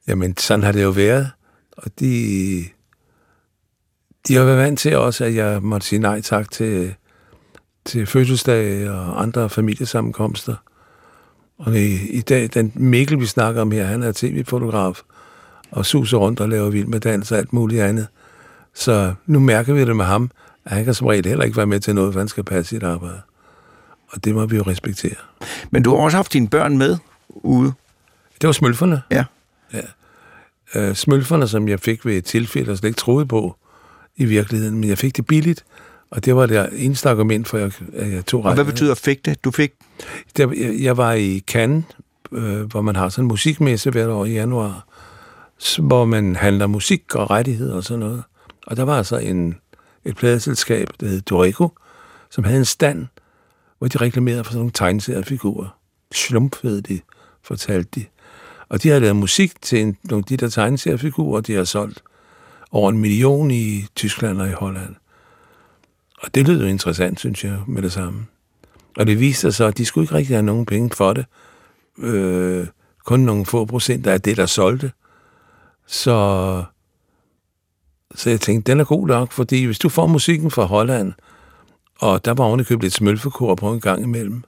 Jamen, sådan har det jo været. Og de, de har været vant til også, at jeg måtte sige nej tak til, til fødselsdage og andre familiesammenkomster. Og i, i dag, den Mikkel, vi snakker om her, han er tv-fotograf og suser rundt og laver vild med dans og alt muligt andet. Så nu mærker vi det med ham, at han kan som regel heller ikke være med til noget, for han skal passe sit arbejde. Og det må vi jo respektere. Men du har også haft dine børn med ude? Det var smølferne. Ja. ja. Uh, smølferne, som jeg fik ved et tilfælde, og slet ikke troede på i virkeligheden, men jeg fik det billigt, og det var det eneste argument for, at jeg, jeg tog Og hvad betyder fik det? Du fik? Der, jeg, jeg var i Cannes, øh, hvor man har sådan en musikmesse hvert år i januar, hvor man handler musik og rettigheder og sådan noget. Og der var altså en, et pladeselskab, der hed Dorico, som havde en stand, hvor de reklamerede for sådan nogle tegneseriefigurer. Slump hed de, fortalte de. Og de har lavet musik til en, nogle af de der tegneseriefigurer, de har solgt over en million i Tyskland og i Holland. Og det lød jo interessant, synes jeg, med det samme. Og det viste sig så, at de skulle ikke rigtig have nogen penge for det. Øh, kun nogle få procent af det, der solgte. Så, så jeg tænkte, den er god nok, fordi hvis du får musikken fra Holland, og der var ovenikøbet et smølfekor på en gang imellem,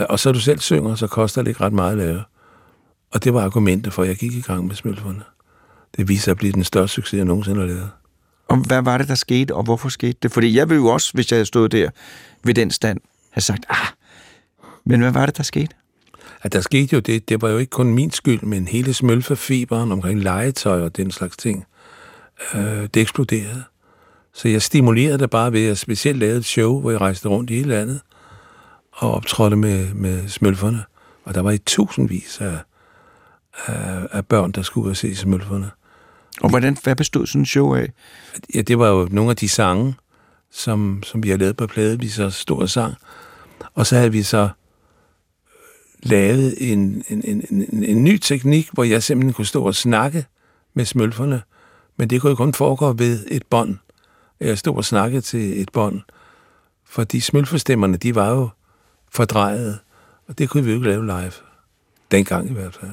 øh, og så du selv synger, så koster det ikke ret meget at lave. Og det var argumentet for, at jeg gik i gang med smølferne. Det viser at blive den største succes, jeg nogensinde har lavet. Og hvad var det, der skete, og hvorfor skete det? Fordi jeg ville jo også, hvis jeg havde stået der ved den stand, have sagt, ah, men hvad var det, der skete? At der skete jo det, det var jo ikke kun min skyld, men hele smølfefeberen omkring legetøj og den slags ting, øh, det eksploderede. Så jeg stimulerede det bare ved at specielt lave et show, hvor jeg rejste rundt i hele landet og optrådte med, med smølferne. Og der var i tusindvis af, af, af børn, der skulle ud og se smølferne. Og hvordan, hvad bestod sådan en show af? Ja, det var jo nogle af de sange, som, som vi har lavet på plade, vi så stor sang. Og så havde vi så lavet en, en, en, en, en ny teknik, hvor jeg simpelthen kunne stå og snakke med smølferne. Men det kunne jo kun foregå ved et bånd. Jeg stod og snakkede til et bånd. Fordi smølfestemmerne, de var jo fordrejet. Og det kunne vi jo ikke lave live. Dengang i hvert fald.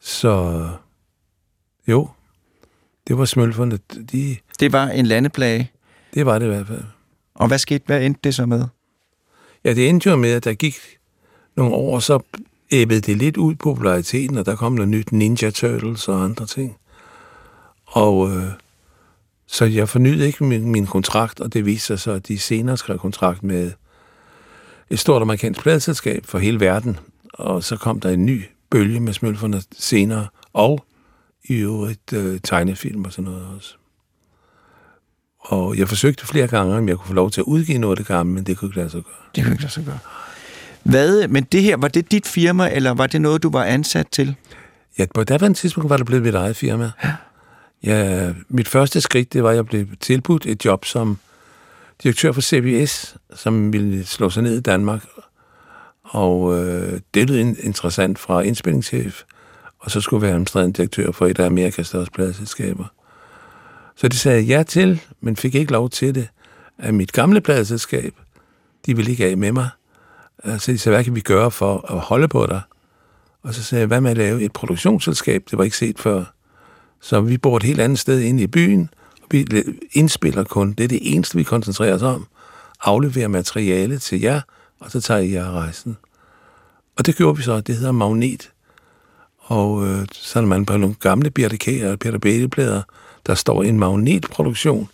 Så jo, det var smølferne. De, Det var en landeplage. det var det i hvert fald. Og hvad skete, hvad endte det så med? Ja, det endte jo med, at der gik nogle år, så æbbede det lidt ud populariteten, og der kom noget nyt Ninja Turtles og andre ting. Og øh, så jeg fornyede ikke min, min kontrakt, og det viste sig så, at de senere skrev kontrakt med et stort amerikansk pladselskab for hele verden. Og så kom der en ny bølge med smølferne senere, og i øvrigt øh, tegnefilm og sådan noget også. Og jeg forsøgte flere gange, om jeg kunne få lov til at udgive noget af det gamle, men det kunne ikke lade sig gøre. Det kunne ikke lade sig gøre. Hvad, men det her, var det dit firma, eller var det noget, du var ansat til? Ja, på daværende tidspunkt var det blevet mit eget firma. Ja, Ja, mit første skridt, det var, at jeg blev tilbudt et job som direktør for CBS, som ville slå sig ned i Danmark. Og øh, det lød interessant fra indspillingschef, og så skulle jeg være administrerende direktør for et af Amerikas største pladselskaber. Så det sagde jeg ja til, men fik ikke lov til det. Af mit gamle pladselskab, de ville ikke af med mig. Øh, så de sagde, hvad kan vi gøre for at holde på dig? Og så sagde jeg, hvad med at lave et produktionsselskab? Det var ikke set før. Så vi bor et helt andet sted inde i byen, og vi indspiller kun. Det er det eneste, vi koncentrerer os om. Afleverer materiale til jer, og så tager I jer rejsen. Og det gjorde vi så. Det hedder Magnet. Og øh, så er man på nogle gamle Birte og Peter Bailey-plader, der står en magnetproduktion,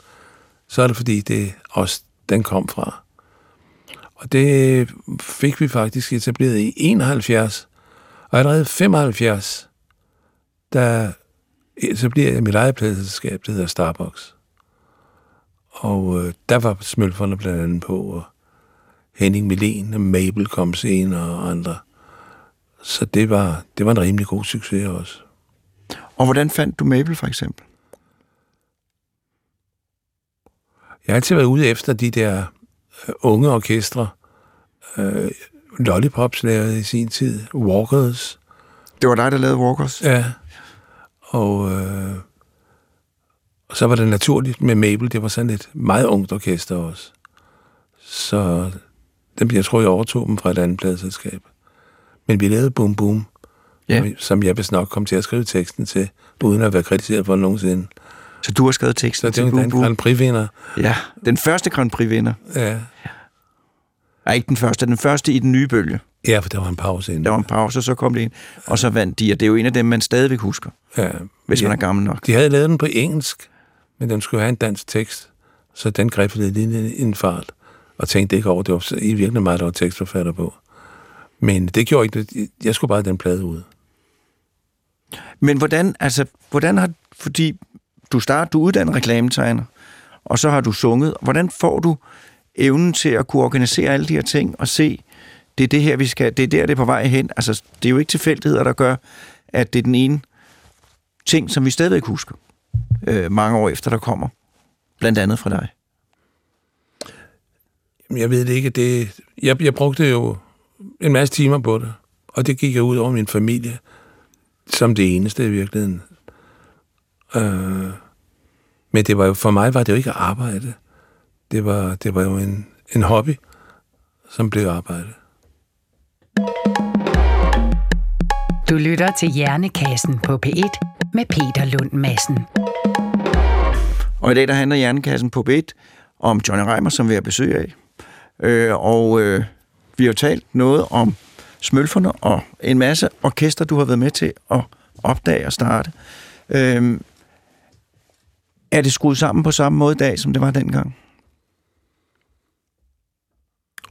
så er det fordi, det også den kom fra. Og det fik vi faktisk etableret i 71. Og allerede 75, der etablerer jeg mit eget pladselskab, det hedder Starbucks. Og øh, der var smølferne blandt andet på, og Henning Milén og Mabel kom senere og andre. Så det var, det var en rimelig god succes også. Og hvordan fandt du Mabel, for eksempel? Jeg har altid været ude efter de der øh, unge orkestre. Øh, Lollipops lavede i sin tid. Walkers. Det var dig, der lavede Walkers? Ja. Og, øh, og så var det naturligt med Mabel. Det var sådan et meget ungt orkester også. Så dem, jeg tror, jeg overtog dem fra et andet pladselskab. Men vi lavede Boom Boom, Ja. som- jeg vist nok kom til at skrive teksten til, uden at være kritiseret for det nogensinde. Så du har skrevet Så teksten det til var Boom en Boom? Grand Prix-vinder. Ja, den første Grand Prix-vinder. Ja. Nej, ikke den første, den første i den nye bølge. Ja, for der var en pause inden. Der var en pause, og så kom det ind, og så vandt de, og det er jo en af dem, man stadigvæk husker, ja. hvis ja. man er gammel nok. De havde lavet den på engelsk, men den skulle have en dansk tekst, så den greb lidt ind i en fart, og tænkte ikke over, det var i virkeligheden mig, der var tekstforfatter på. Men det gjorde ikke. Jeg skulle bare den plade ud. Men hvordan, altså, hvordan har, fordi du starter, du er uddannet reklametegner, og så har du sunget. Hvordan får du evnen til at kunne organisere alle de her ting og se, det er det her, vi skal, det er der, det er på vej hen. Altså, det er jo ikke tilfældigheder, der gør, at det er den ene ting, som vi stadigvæk husker øh, mange år efter, der kommer. Blandt andet fra dig. Jeg ved det ikke. Det, jeg, jeg brugte jo en masse timer på det, og det gik jeg ud over min familie, som det eneste i virkeligheden. Øh, men det var jo, for mig var det jo ikke arbejde. Det var, det var jo en, en hobby, som blev arbejde. Du lytter til Hjernekassen på P1 med Peter Lund Madsen. Og i dag der handler Hjernekassen på B1 om Johnny Reimer, som vi har besøg af. Øh, og øh, vi har talt noget om smølferne og en masse orkester, du har været med til at opdage og starte. Øh, Er det skruet sammen på samme måde i dag, som det var dengang?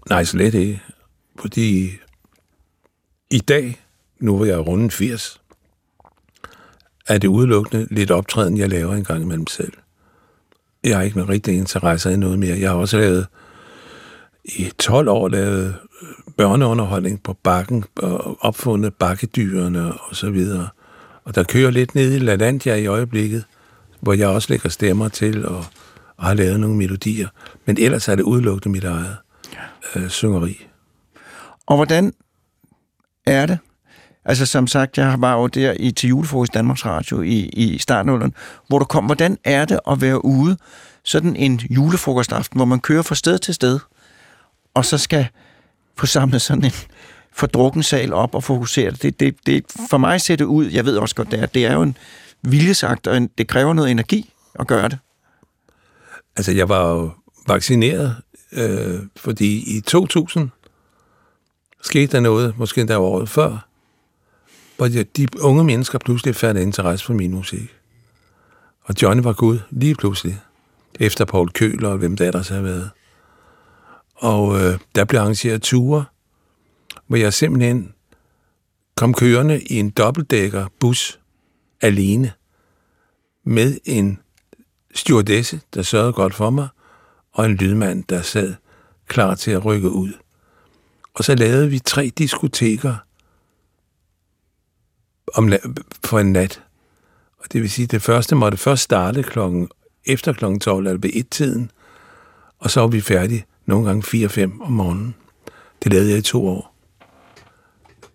Nej, slet ikke. Fordi i dag, nu hvor jeg er rundt 80, er det udelukkende lidt optræden, jeg laver en gang imellem selv. Jeg har ikke med rigtig interesse i noget mere. Jeg har også lavet i 12 år lavet børneunderholdning på bakken og opfundet bakkedyrene og så videre. Og der kører lidt ned i LaLandia i øjeblikket, hvor jeg også lægger stemmer til og, og har lavet nogle melodier. Men ellers er det udelukkende mit eget øh, syngeri. Og hvordan er det? Altså som sagt, jeg var jo der i, til julefrokost Danmarks Radio i, i starten hvor du kom. Hvordan er det at være ude sådan en julefrokostaften, hvor man kører fra sted til sted, og så skal få samlet sådan en fordrukken sal op og fokusere det. Det, det. For mig ser det ud, jeg ved også godt, det er, det er jo en viljesagt, og en, det kræver noget energi at gøre det. Altså, jeg var jo vaccineret, øh, fordi i 2000 skete der noget, måske endda året før, hvor de unge mennesker pludselig fandt interesse for min musik. Og Johnny var Gud lige pludselig, efter Paul Køler og hvem der ellers havde været. Og øh, der blev arrangeret ture, hvor jeg simpelthen kom kørende i en dobbeltdækker bus alene med en stewardesse, der sørgede godt for mig, og en lydmand, der sad klar til at rykke ud. Og så lavede vi tre diskoteker om, for en nat. Og det vil sige, at det første måtte først starte klokken, efter klokken 12, eller ved et-tiden, og så var vi færdige nogle gange 4-5 om morgenen. Det lavede jeg i to år.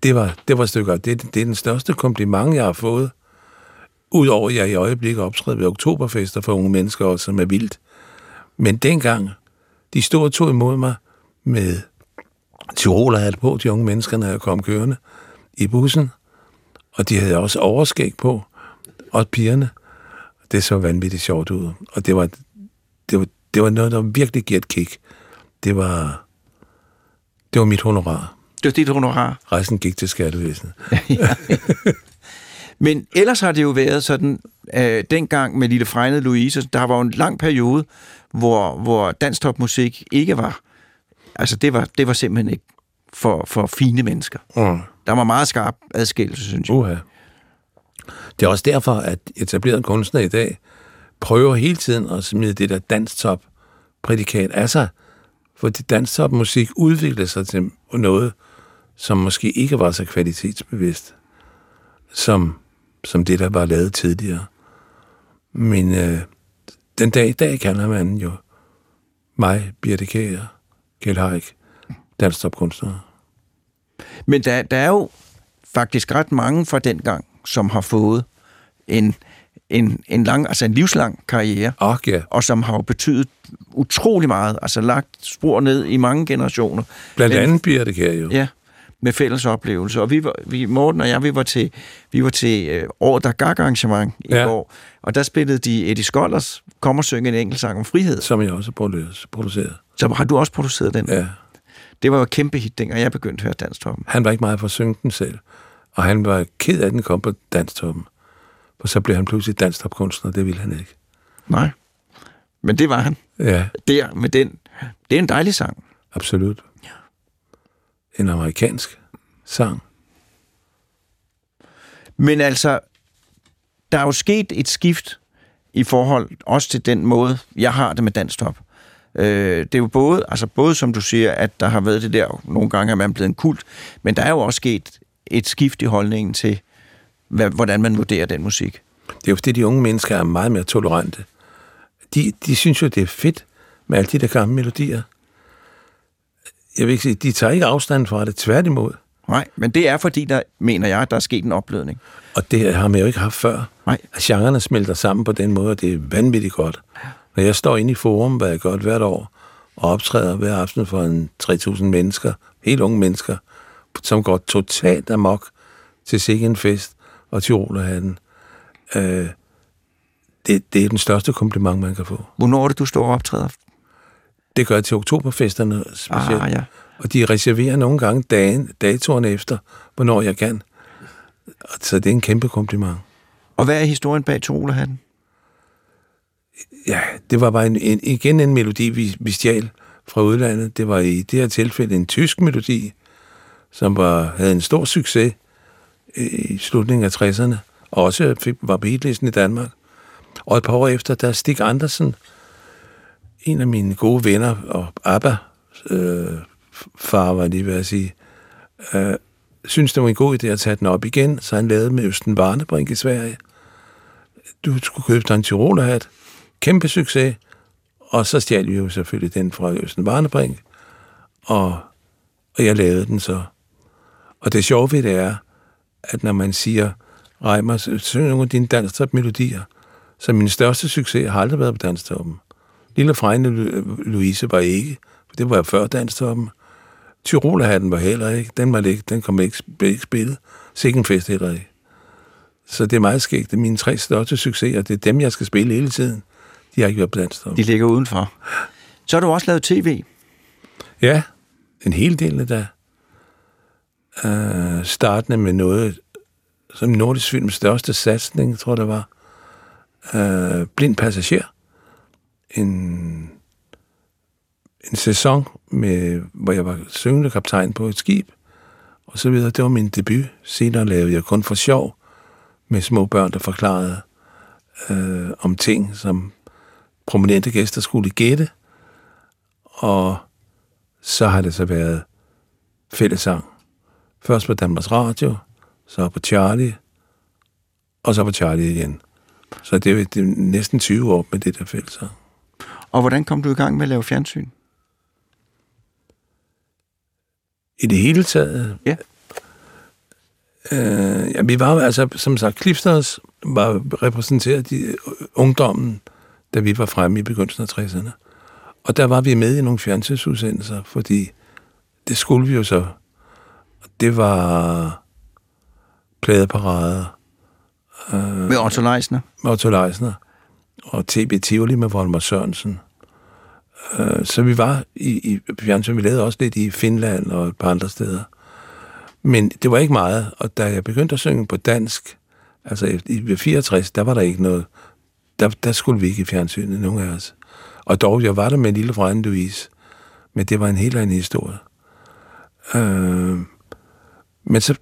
Det var, det var stykker. Det, det er den største kompliment, jeg har fået. Udover at jeg i øjeblikket optræder ved oktoberfester for unge mennesker, som er vildt. Men dengang, de stod og tog imod mig med tyrolerhat på, de unge mennesker, når jeg kom kørende i bussen. Og de havde også overskæg på, og pigerne. Det så vanvittigt sjovt ud. Og det var, det var, det var noget, der virkelig giver et kick. Det var, det var mit honorar. Det var dit honorar? Resten gik til skattevæsenet. Men ellers har det jo været sådan, øh, dengang med Lille Frejnede Louise, der var jo en lang periode, hvor, hvor dansktopmusik ikke var, altså det var, det var simpelthen ikke for, for fine mennesker. Mm. Der var meget skarp adskillelse, synes jeg. Uha. Det er også derfor, at etablerede kunstnere i dag prøver hele tiden at smide det der dansktop-prædikat af sig, fordi dansktop-musik udviklede sig til noget, som måske ikke var så kvalitetsbevidst, som, som det, der var lavet tidligere. Men øh, den dag i dag kalder man jo mig, Birte Kjær, Kjell Haik, dansktopkunstnere. Men der, der er jo faktisk ret mange fra den gang, som har fået en, en, en, lang, altså en livslang karriere, oh, ja. og som har jo betydet utrolig meget, altså lagt spor ned i mange generationer. Blandt andet det kan jo. Ja, med fælles oplevelse. Og vi, var, vi, Morten og jeg, vi var til, vi var til øh, året der gak arrangement i ja. går, og der spillede de Eddie Skollers Kom og synge en enkelt sang om frihed. Som jeg også har produceret. Så har du også produceret den? Ja. Det var jo et kæmpe hit, dengang jeg begyndte at høre Danstoppen. Han var ikke meget for at synge den selv, og han var ked af, at den kom på Danstoppen. For så blev han pludselig danstopkunstner, det ville han ikke. Nej, men det var han. Ja. Der med den. Det er en dejlig sang. Absolut. Ja. En amerikansk sang. Men altså, der er jo sket et skift i forhold også til den måde, jeg har det med danstop. Øh, det er jo både, altså både som du siger, at der har været det der, nogle gange er man blevet en kult, men der er jo også sket et skift i holdningen til, hvad, hvordan man vurderer den musik. Det er jo fordi, de unge mennesker er meget mere tolerante. De, de synes jo, det er fedt med alle de der gamle melodier. Jeg vil ikke sige, de tager ikke afstand fra det, tværtimod. Nej, men det er fordi, der mener jeg, at der er sket en opblødning. Og det har man jo ikke haft før. Nej. At genrerne smelter sammen på den måde, og det er vanvittigt godt. Når jeg står inde i forum, hvad jeg godt hvert år, og optræder hver aften for en 3.000 mennesker, helt unge mennesker, som går totalt amok til sikke en fest og til Rolerhatten. Øh, det, det er den største kompliment, man kan få. Hvornår er det, du står og optræder? Det gør jeg til oktoberfesterne specielt. Ah, ja. Og de reserverer nogle gange dagen, datoren efter, hvornår jeg kan. Så det er en kæmpe kompliment. Og hvad er historien bag Tolehatten? Ja, det var bare en, en, igen en melodi, vi, vi stjal fra udlandet. Det var i det her tilfælde en tysk melodi, som var, havde en stor succes i slutningen af 60'erne, og også fik, var på hitlisten i Danmark. Og et par år efter, der Stig Andersen, en af mine gode venner, og Abba, øh, far var lige ved at sige, øh, synes det var en god idé at tage den op igen, så han lavede med Østen Varnebrink i Sverige. Du skulle købe dig en Tyrolerhat. Kæmpe succes. Og så stjal vi jo selvfølgelig den fra Østen Varnebrink, og, og jeg lavede den så. Og det sjove ved det er, at når man siger, Reimer, syng nogle af dine danstop-melodier, så min største succes har aldrig været på danstoppen. Lille Fregne Louise var ikke, for det var før danstoppen. Tyrolerhatten var heller ikke, den, var ikke, den kom ikke, ikke spillet. Fest heller ikke. Så det er meget skægt. Det er mine tre største succeser. Det er dem, jeg skal spille hele tiden. De har ikke været danstoppen. De ligger udenfor. Så har du også lavet tv. Ja, en hel del af det. Uh, startende med noget, som Nordisk Films største satsning, tror det var. Uh, Blind Passager. En, en sæson, med, hvor jeg var syngende kaptajn på et skib, og så videre. Det var min debut. Senere lavede jeg kun for sjov med små børn, der forklarede uh, om ting, som prominente gæster skulle gætte. Og så har det så været fællesang Først på Danmarks Radio, så på Charlie, og så på Charlie igen. Så det er, det er næsten 20 år med det der fællesang. Og hvordan kom du i gang med at lave fjernsyn? I det hele taget? Ja. Øh, ja, vi var altså, som sagt, Clifters var repræsenteret i ungdommen, da vi var fremme i begyndelsen af 60'erne. Og der var vi med i nogle fjernsynsudsendelser, fordi det skulle vi jo så det var pladeparader. Øh, med Otto Leisner? Med Otto Leisner. Og TB Tivoli med Volmer Sørensen. Øh, så vi var i, i fjernsyn. Vi lavede også lidt i Finland og et par andre steder. Men det var ikke meget, og da jeg begyndte at synge på dansk, altså i 64, der var der ikke noget, der, der skulle vi ikke i fjernsynet, nogen af os. Og dog, jeg var der med en lille fra Louise, men det var en helt anden historie. Øh, men så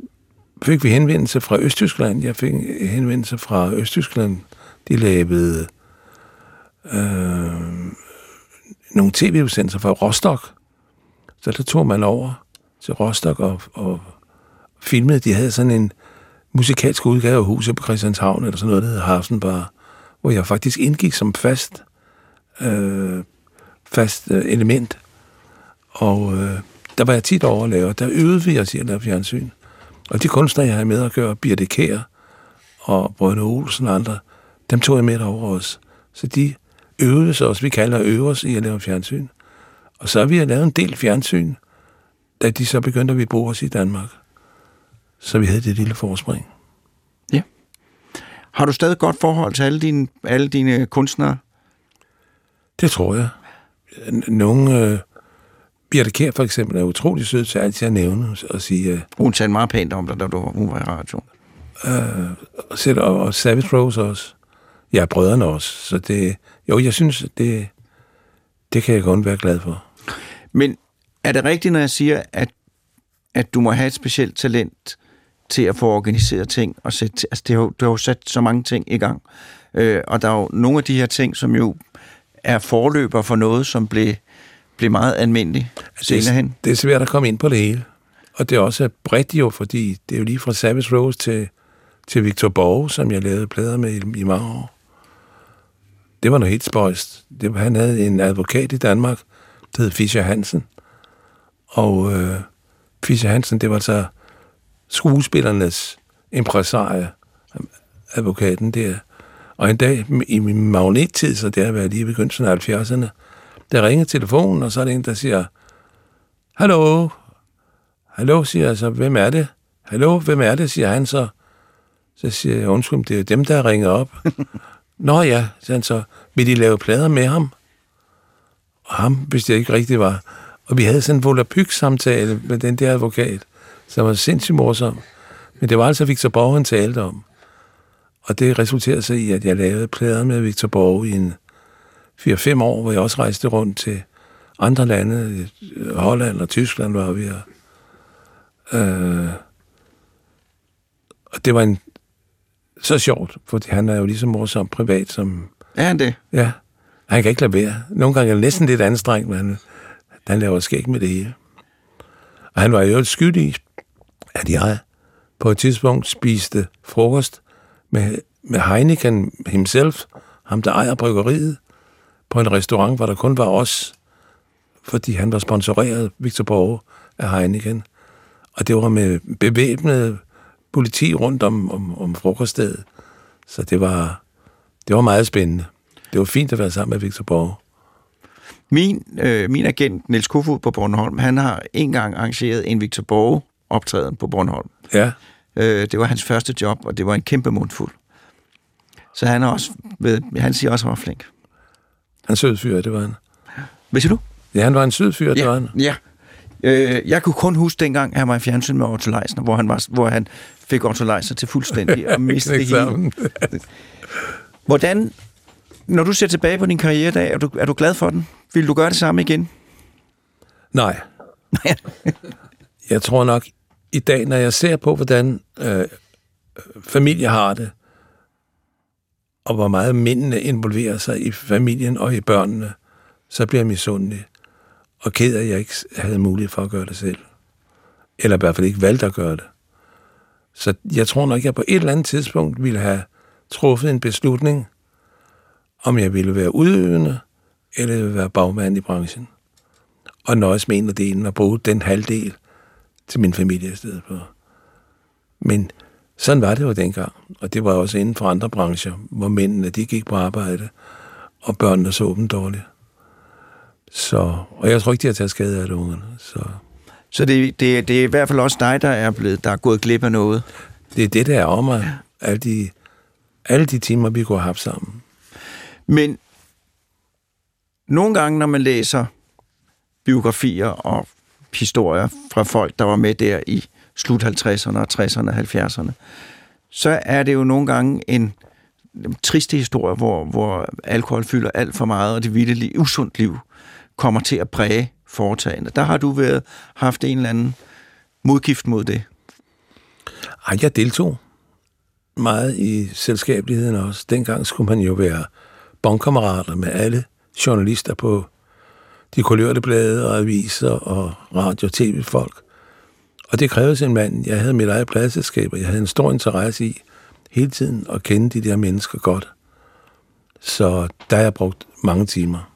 fik vi henvendelse fra Østtyskland. Jeg fik henvendelse fra Østtyskland. De lavede øh, nogle tv-udsendelser fra Rostock. Så der tog man over til Rostock og, og filmede. De havde sådan en musikalsk udgave af huset på Christianshavn, eller sådan noget, der hedder Hafenbar, hvor jeg faktisk indgik som fast, øh, fast øh, element. Og øh, der var jeg tit over der øvede vi os i at lave fjernsyn. Og de kunstnere, jeg havde med at gøre, Birte Kær og Brønne Olsen og andre, dem tog jeg med over os. Så de øvede sig også, vi kalder øve os i at lave fjernsyn. Og så har vi lavet en del fjernsyn, da de så begyndte at vi bo os i Danmark. Så vi havde det lille forspring. Har du stadig godt forhold til alle dine, alle dine kunstnere? Det tror jeg. Nogle, øh, Birte Kær for eksempel er utrolig sød til altid at nævne og sige... Uh, hun talte meget pænt om dig, da du, hun var i radio. Uh, og, og Savage Rose også. Ja, brødrene også. Så det, jo, jeg synes, det, det kan jeg godt være glad for. Men er det rigtigt, når jeg siger, at, at du må have et specielt talent til at få organiseret ting? Og sætte, altså, det har, du har jo sat så mange ting i gang. Uh, og der er jo nogle af de her ting, som jo er forløber for noget, som blev blive meget almindelig senere hen? Det er svært at komme ind på det hele. Og det er også bredt jo, fordi det er jo lige fra Savage Rose til, til Victor Borg, som jeg lavede plader med i, i mange år. Det var noget helt spøjst. Det, han havde en advokat i Danmark, der hed Fischer Hansen. Og øh, Fischer Hansen, det var så skuespillernes impresarie, advokaten der. Og en dag i min magnettid, så det har været lige i begyndelsen af 70'erne, der ringer telefonen, og så er det en, der siger, Hallo? Hallo, siger jeg så, hvem er det? Hallo, hvem er det, siger han så. Så siger jeg, undskyld, det er dem, der ringer op. Nå ja, siger han så, vil de lave plader med ham? Og ham hvis det ikke rigtigt var. Og vi havde sådan en volapyk-samtale med den der advokat, som var sindssygt morsom. Men det var altså Victor Borg, han talte om. Og det resulterede sig i, at jeg lavede plader med Victor Borg i en 4-5 år, hvor jeg også rejste rundt til andre lande, Holland og Tyskland var vi. Øh, og det var en, så sjovt, fordi han er jo lige så morsom privat som... Er han det? Ja, han kan ikke lade være. Nogle gange er det næsten lidt anstrengt, men han, han laver skæg med det hele. Og han var jo skyldig, at jeg på et tidspunkt spiste frokost med, med Heineken himself, ham der ejer bryggeriet, på en restaurant, hvor der kun var os, fordi han var sponsoreret, Victor Borge, af Heineken. Og det var med bevæbnet politi rundt om, om, om frokoststedet. Så det var, det var meget spændende. Det var fint at være sammen med Victor Borge. Min, øh, min agent, Niels Kofod på Bornholm, han har engang arrangeret en Victor Borge optræden på Bornholm. Ja. Øh, det var hans første job, og det var en kæmpe mundfuld. Så han, er også, ved, han siger også, at han var flink. Han sød fyr, det var han. Hvad siger du? Ja, han var en sød fyr, det var han. ja. Øh, jeg kunne kun huske dengang, han var i fjernsyn med Otto Leisner, hvor han, var, hvor han fik Otto Leisner til fuldstændig at miste det hele. Hvordan, når du ser tilbage på din karrieredag, er du, er du glad for den? Vil du gøre det samme igen? Nej. jeg tror nok, i dag, når jeg ser på, hvordan øh, familie har det, og hvor meget mændene involverer sig i familien og i børnene, så bliver jeg misundelig og ked af, at jeg ikke havde mulighed for at gøre det selv. Eller i hvert fald ikke valgte at gøre det. Så jeg tror nok, at jeg på et eller andet tidspunkt ville have truffet en beslutning, om jeg ville være udøvende, eller jeg ville være bagmand i branchen. Og nøjes med en af delen og bruge den halvdel til min familie i stedet for. Men sådan var det jo dengang, og det var også inden for andre brancher, hvor mændene de gik på arbejde, og børnene så dem dårligt. Så, og jeg tror ikke, de har taget skade af det, ungerne. Så. Så det, det, det er i hvert fald også dig, der er, blevet, der er gået glip af noget. Det er det, der er om mig. Alle de, alle de timer, vi have haft sammen. Men nogle gange, når man læser biografier og historier fra folk, der var med der i slut 50'erne og 60'erne og 70'erne, så er det jo nogle gange en triste historie, hvor, hvor alkohol fylder alt for meget, og det vilde liv, usundt liv kommer til at præge foretagende. Der har du været, haft en eller anden modgift mod det. Ej, jeg deltog meget i selskabeligheden også. Dengang skulle man jo være bondkammerater med alle journalister på de kulørte blade og aviser og radio- og tv-folk. Og det krævede en mand. Jeg havde mit eget pladselskab, og jeg havde en stor interesse i hele tiden at kende de der mennesker godt. Så der har jeg brugt mange timer.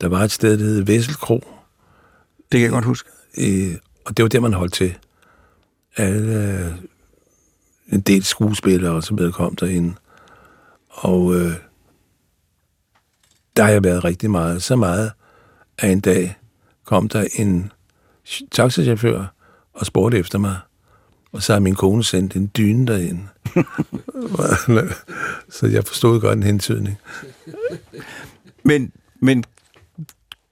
Der var et sted, der hed Vesselkro. Det kan jeg godt huske. Øh, og det var der, man holdt til. Alle, en del skuespillere og så videre kom derinde. Og øh, der har jeg været rigtig meget. Så meget, at en dag kom der en taxichauffør og spurgte efter mig. Og så har min kone sendt en dyne derinde. så jeg forstod godt en hentydning. Men, men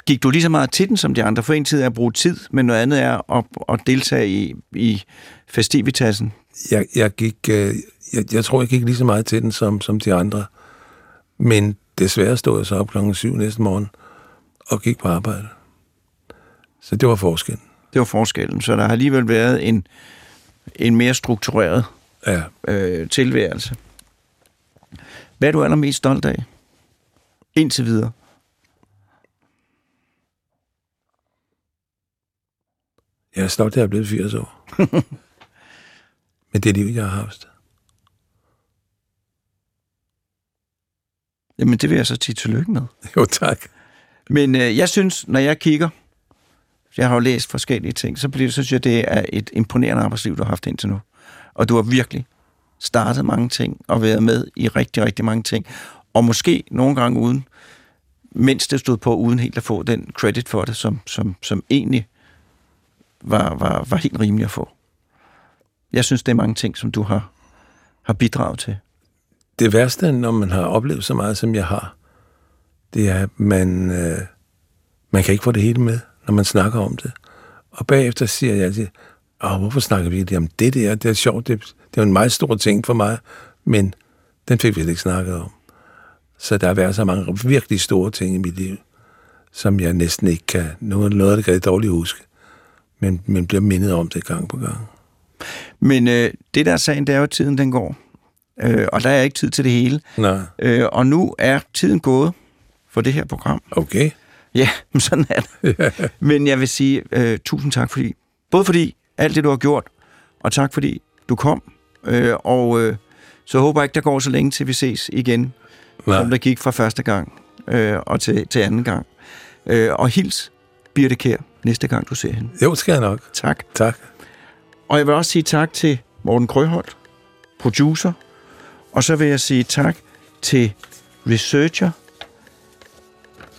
gik du lige så meget til den som de andre? For en tid er at bruge tid, men noget andet er at, at deltage i, i festivitasen. Jeg, jeg, gik, øh, jeg, jeg tror, jeg gik lige så meget til den som, som de andre. Men desværre stod jeg så op klokken syv næste morgen og gik på arbejde. Så det var forskellen. Det var forskellen. Så der har alligevel været en, en mere struktureret ja. øh, tilværelse. Hvad er du allermest stolt af? Indtil videre. Jeg er stolt, at jeg er blevet 80 år. Men det liv, jeg har haft. Jamen, det vil jeg så sige tillykke med. Jo, tak. Men øh, jeg synes, når jeg kigger, jeg har jo læst forskellige ting, så, bliver, synes jeg, det er et imponerende arbejdsliv, du har haft indtil nu. Og du har virkelig startet mange ting og været med i rigtig, rigtig mange ting. Og måske nogle gange uden, mens det stod på, uden helt at få den credit for det, som, som, som egentlig var, var, var helt rimelig at få. Jeg synes, det er mange ting, som du har, har bidraget til. Det værste, når man har oplevet så meget, som jeg har, det er, at man, øh, man kan ikke få det hele med, når man snakker om det. Og bagefter siger jeg altid, Åh, hvorfor snakker vi ikke om det der? Det er sjovt, det, det er en meget stor ting for mig, men den fik vi ikke snakket om. Så der har været så mange virkelig store ting i mit liv, som jeg næsten ikke kan. Noget, noget af det kan jeg dårligt huske, men, men bliver mindet om det gang på gang. Men øh, det der er sagen, det er jo, at tiden den går. Øh, og der er ikke tid til det hele. Nej, Øh, og nu er tiden gået for det her program. okay. Ja, men sådan er det. Men jeg vil sige øh, tusind tak, fordi både fordi alt det, du har gjort, og tak fordi du kom. Øh, og øh, så håber jeg ikke, der går så længe, til vi ses igen, Nej. som der gik fra første gang øh, og til, til anden gang. Øh, og hils Birte Kær næste gang, du ser hende. Jo, skal jeg nok. Tak. Tak. Og jeg vil også sige tak til Morten Krøholt, producer. Og så vil jeg sige tak til researcher.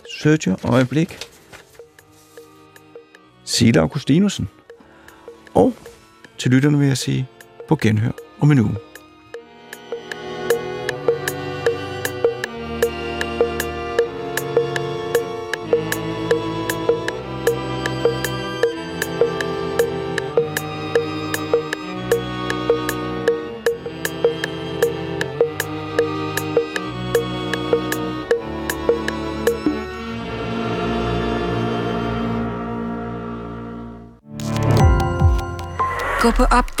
Researcher, øjeblik. Sila Augustinusen. Og til lytterne vil jeg sige på genhør om en uge.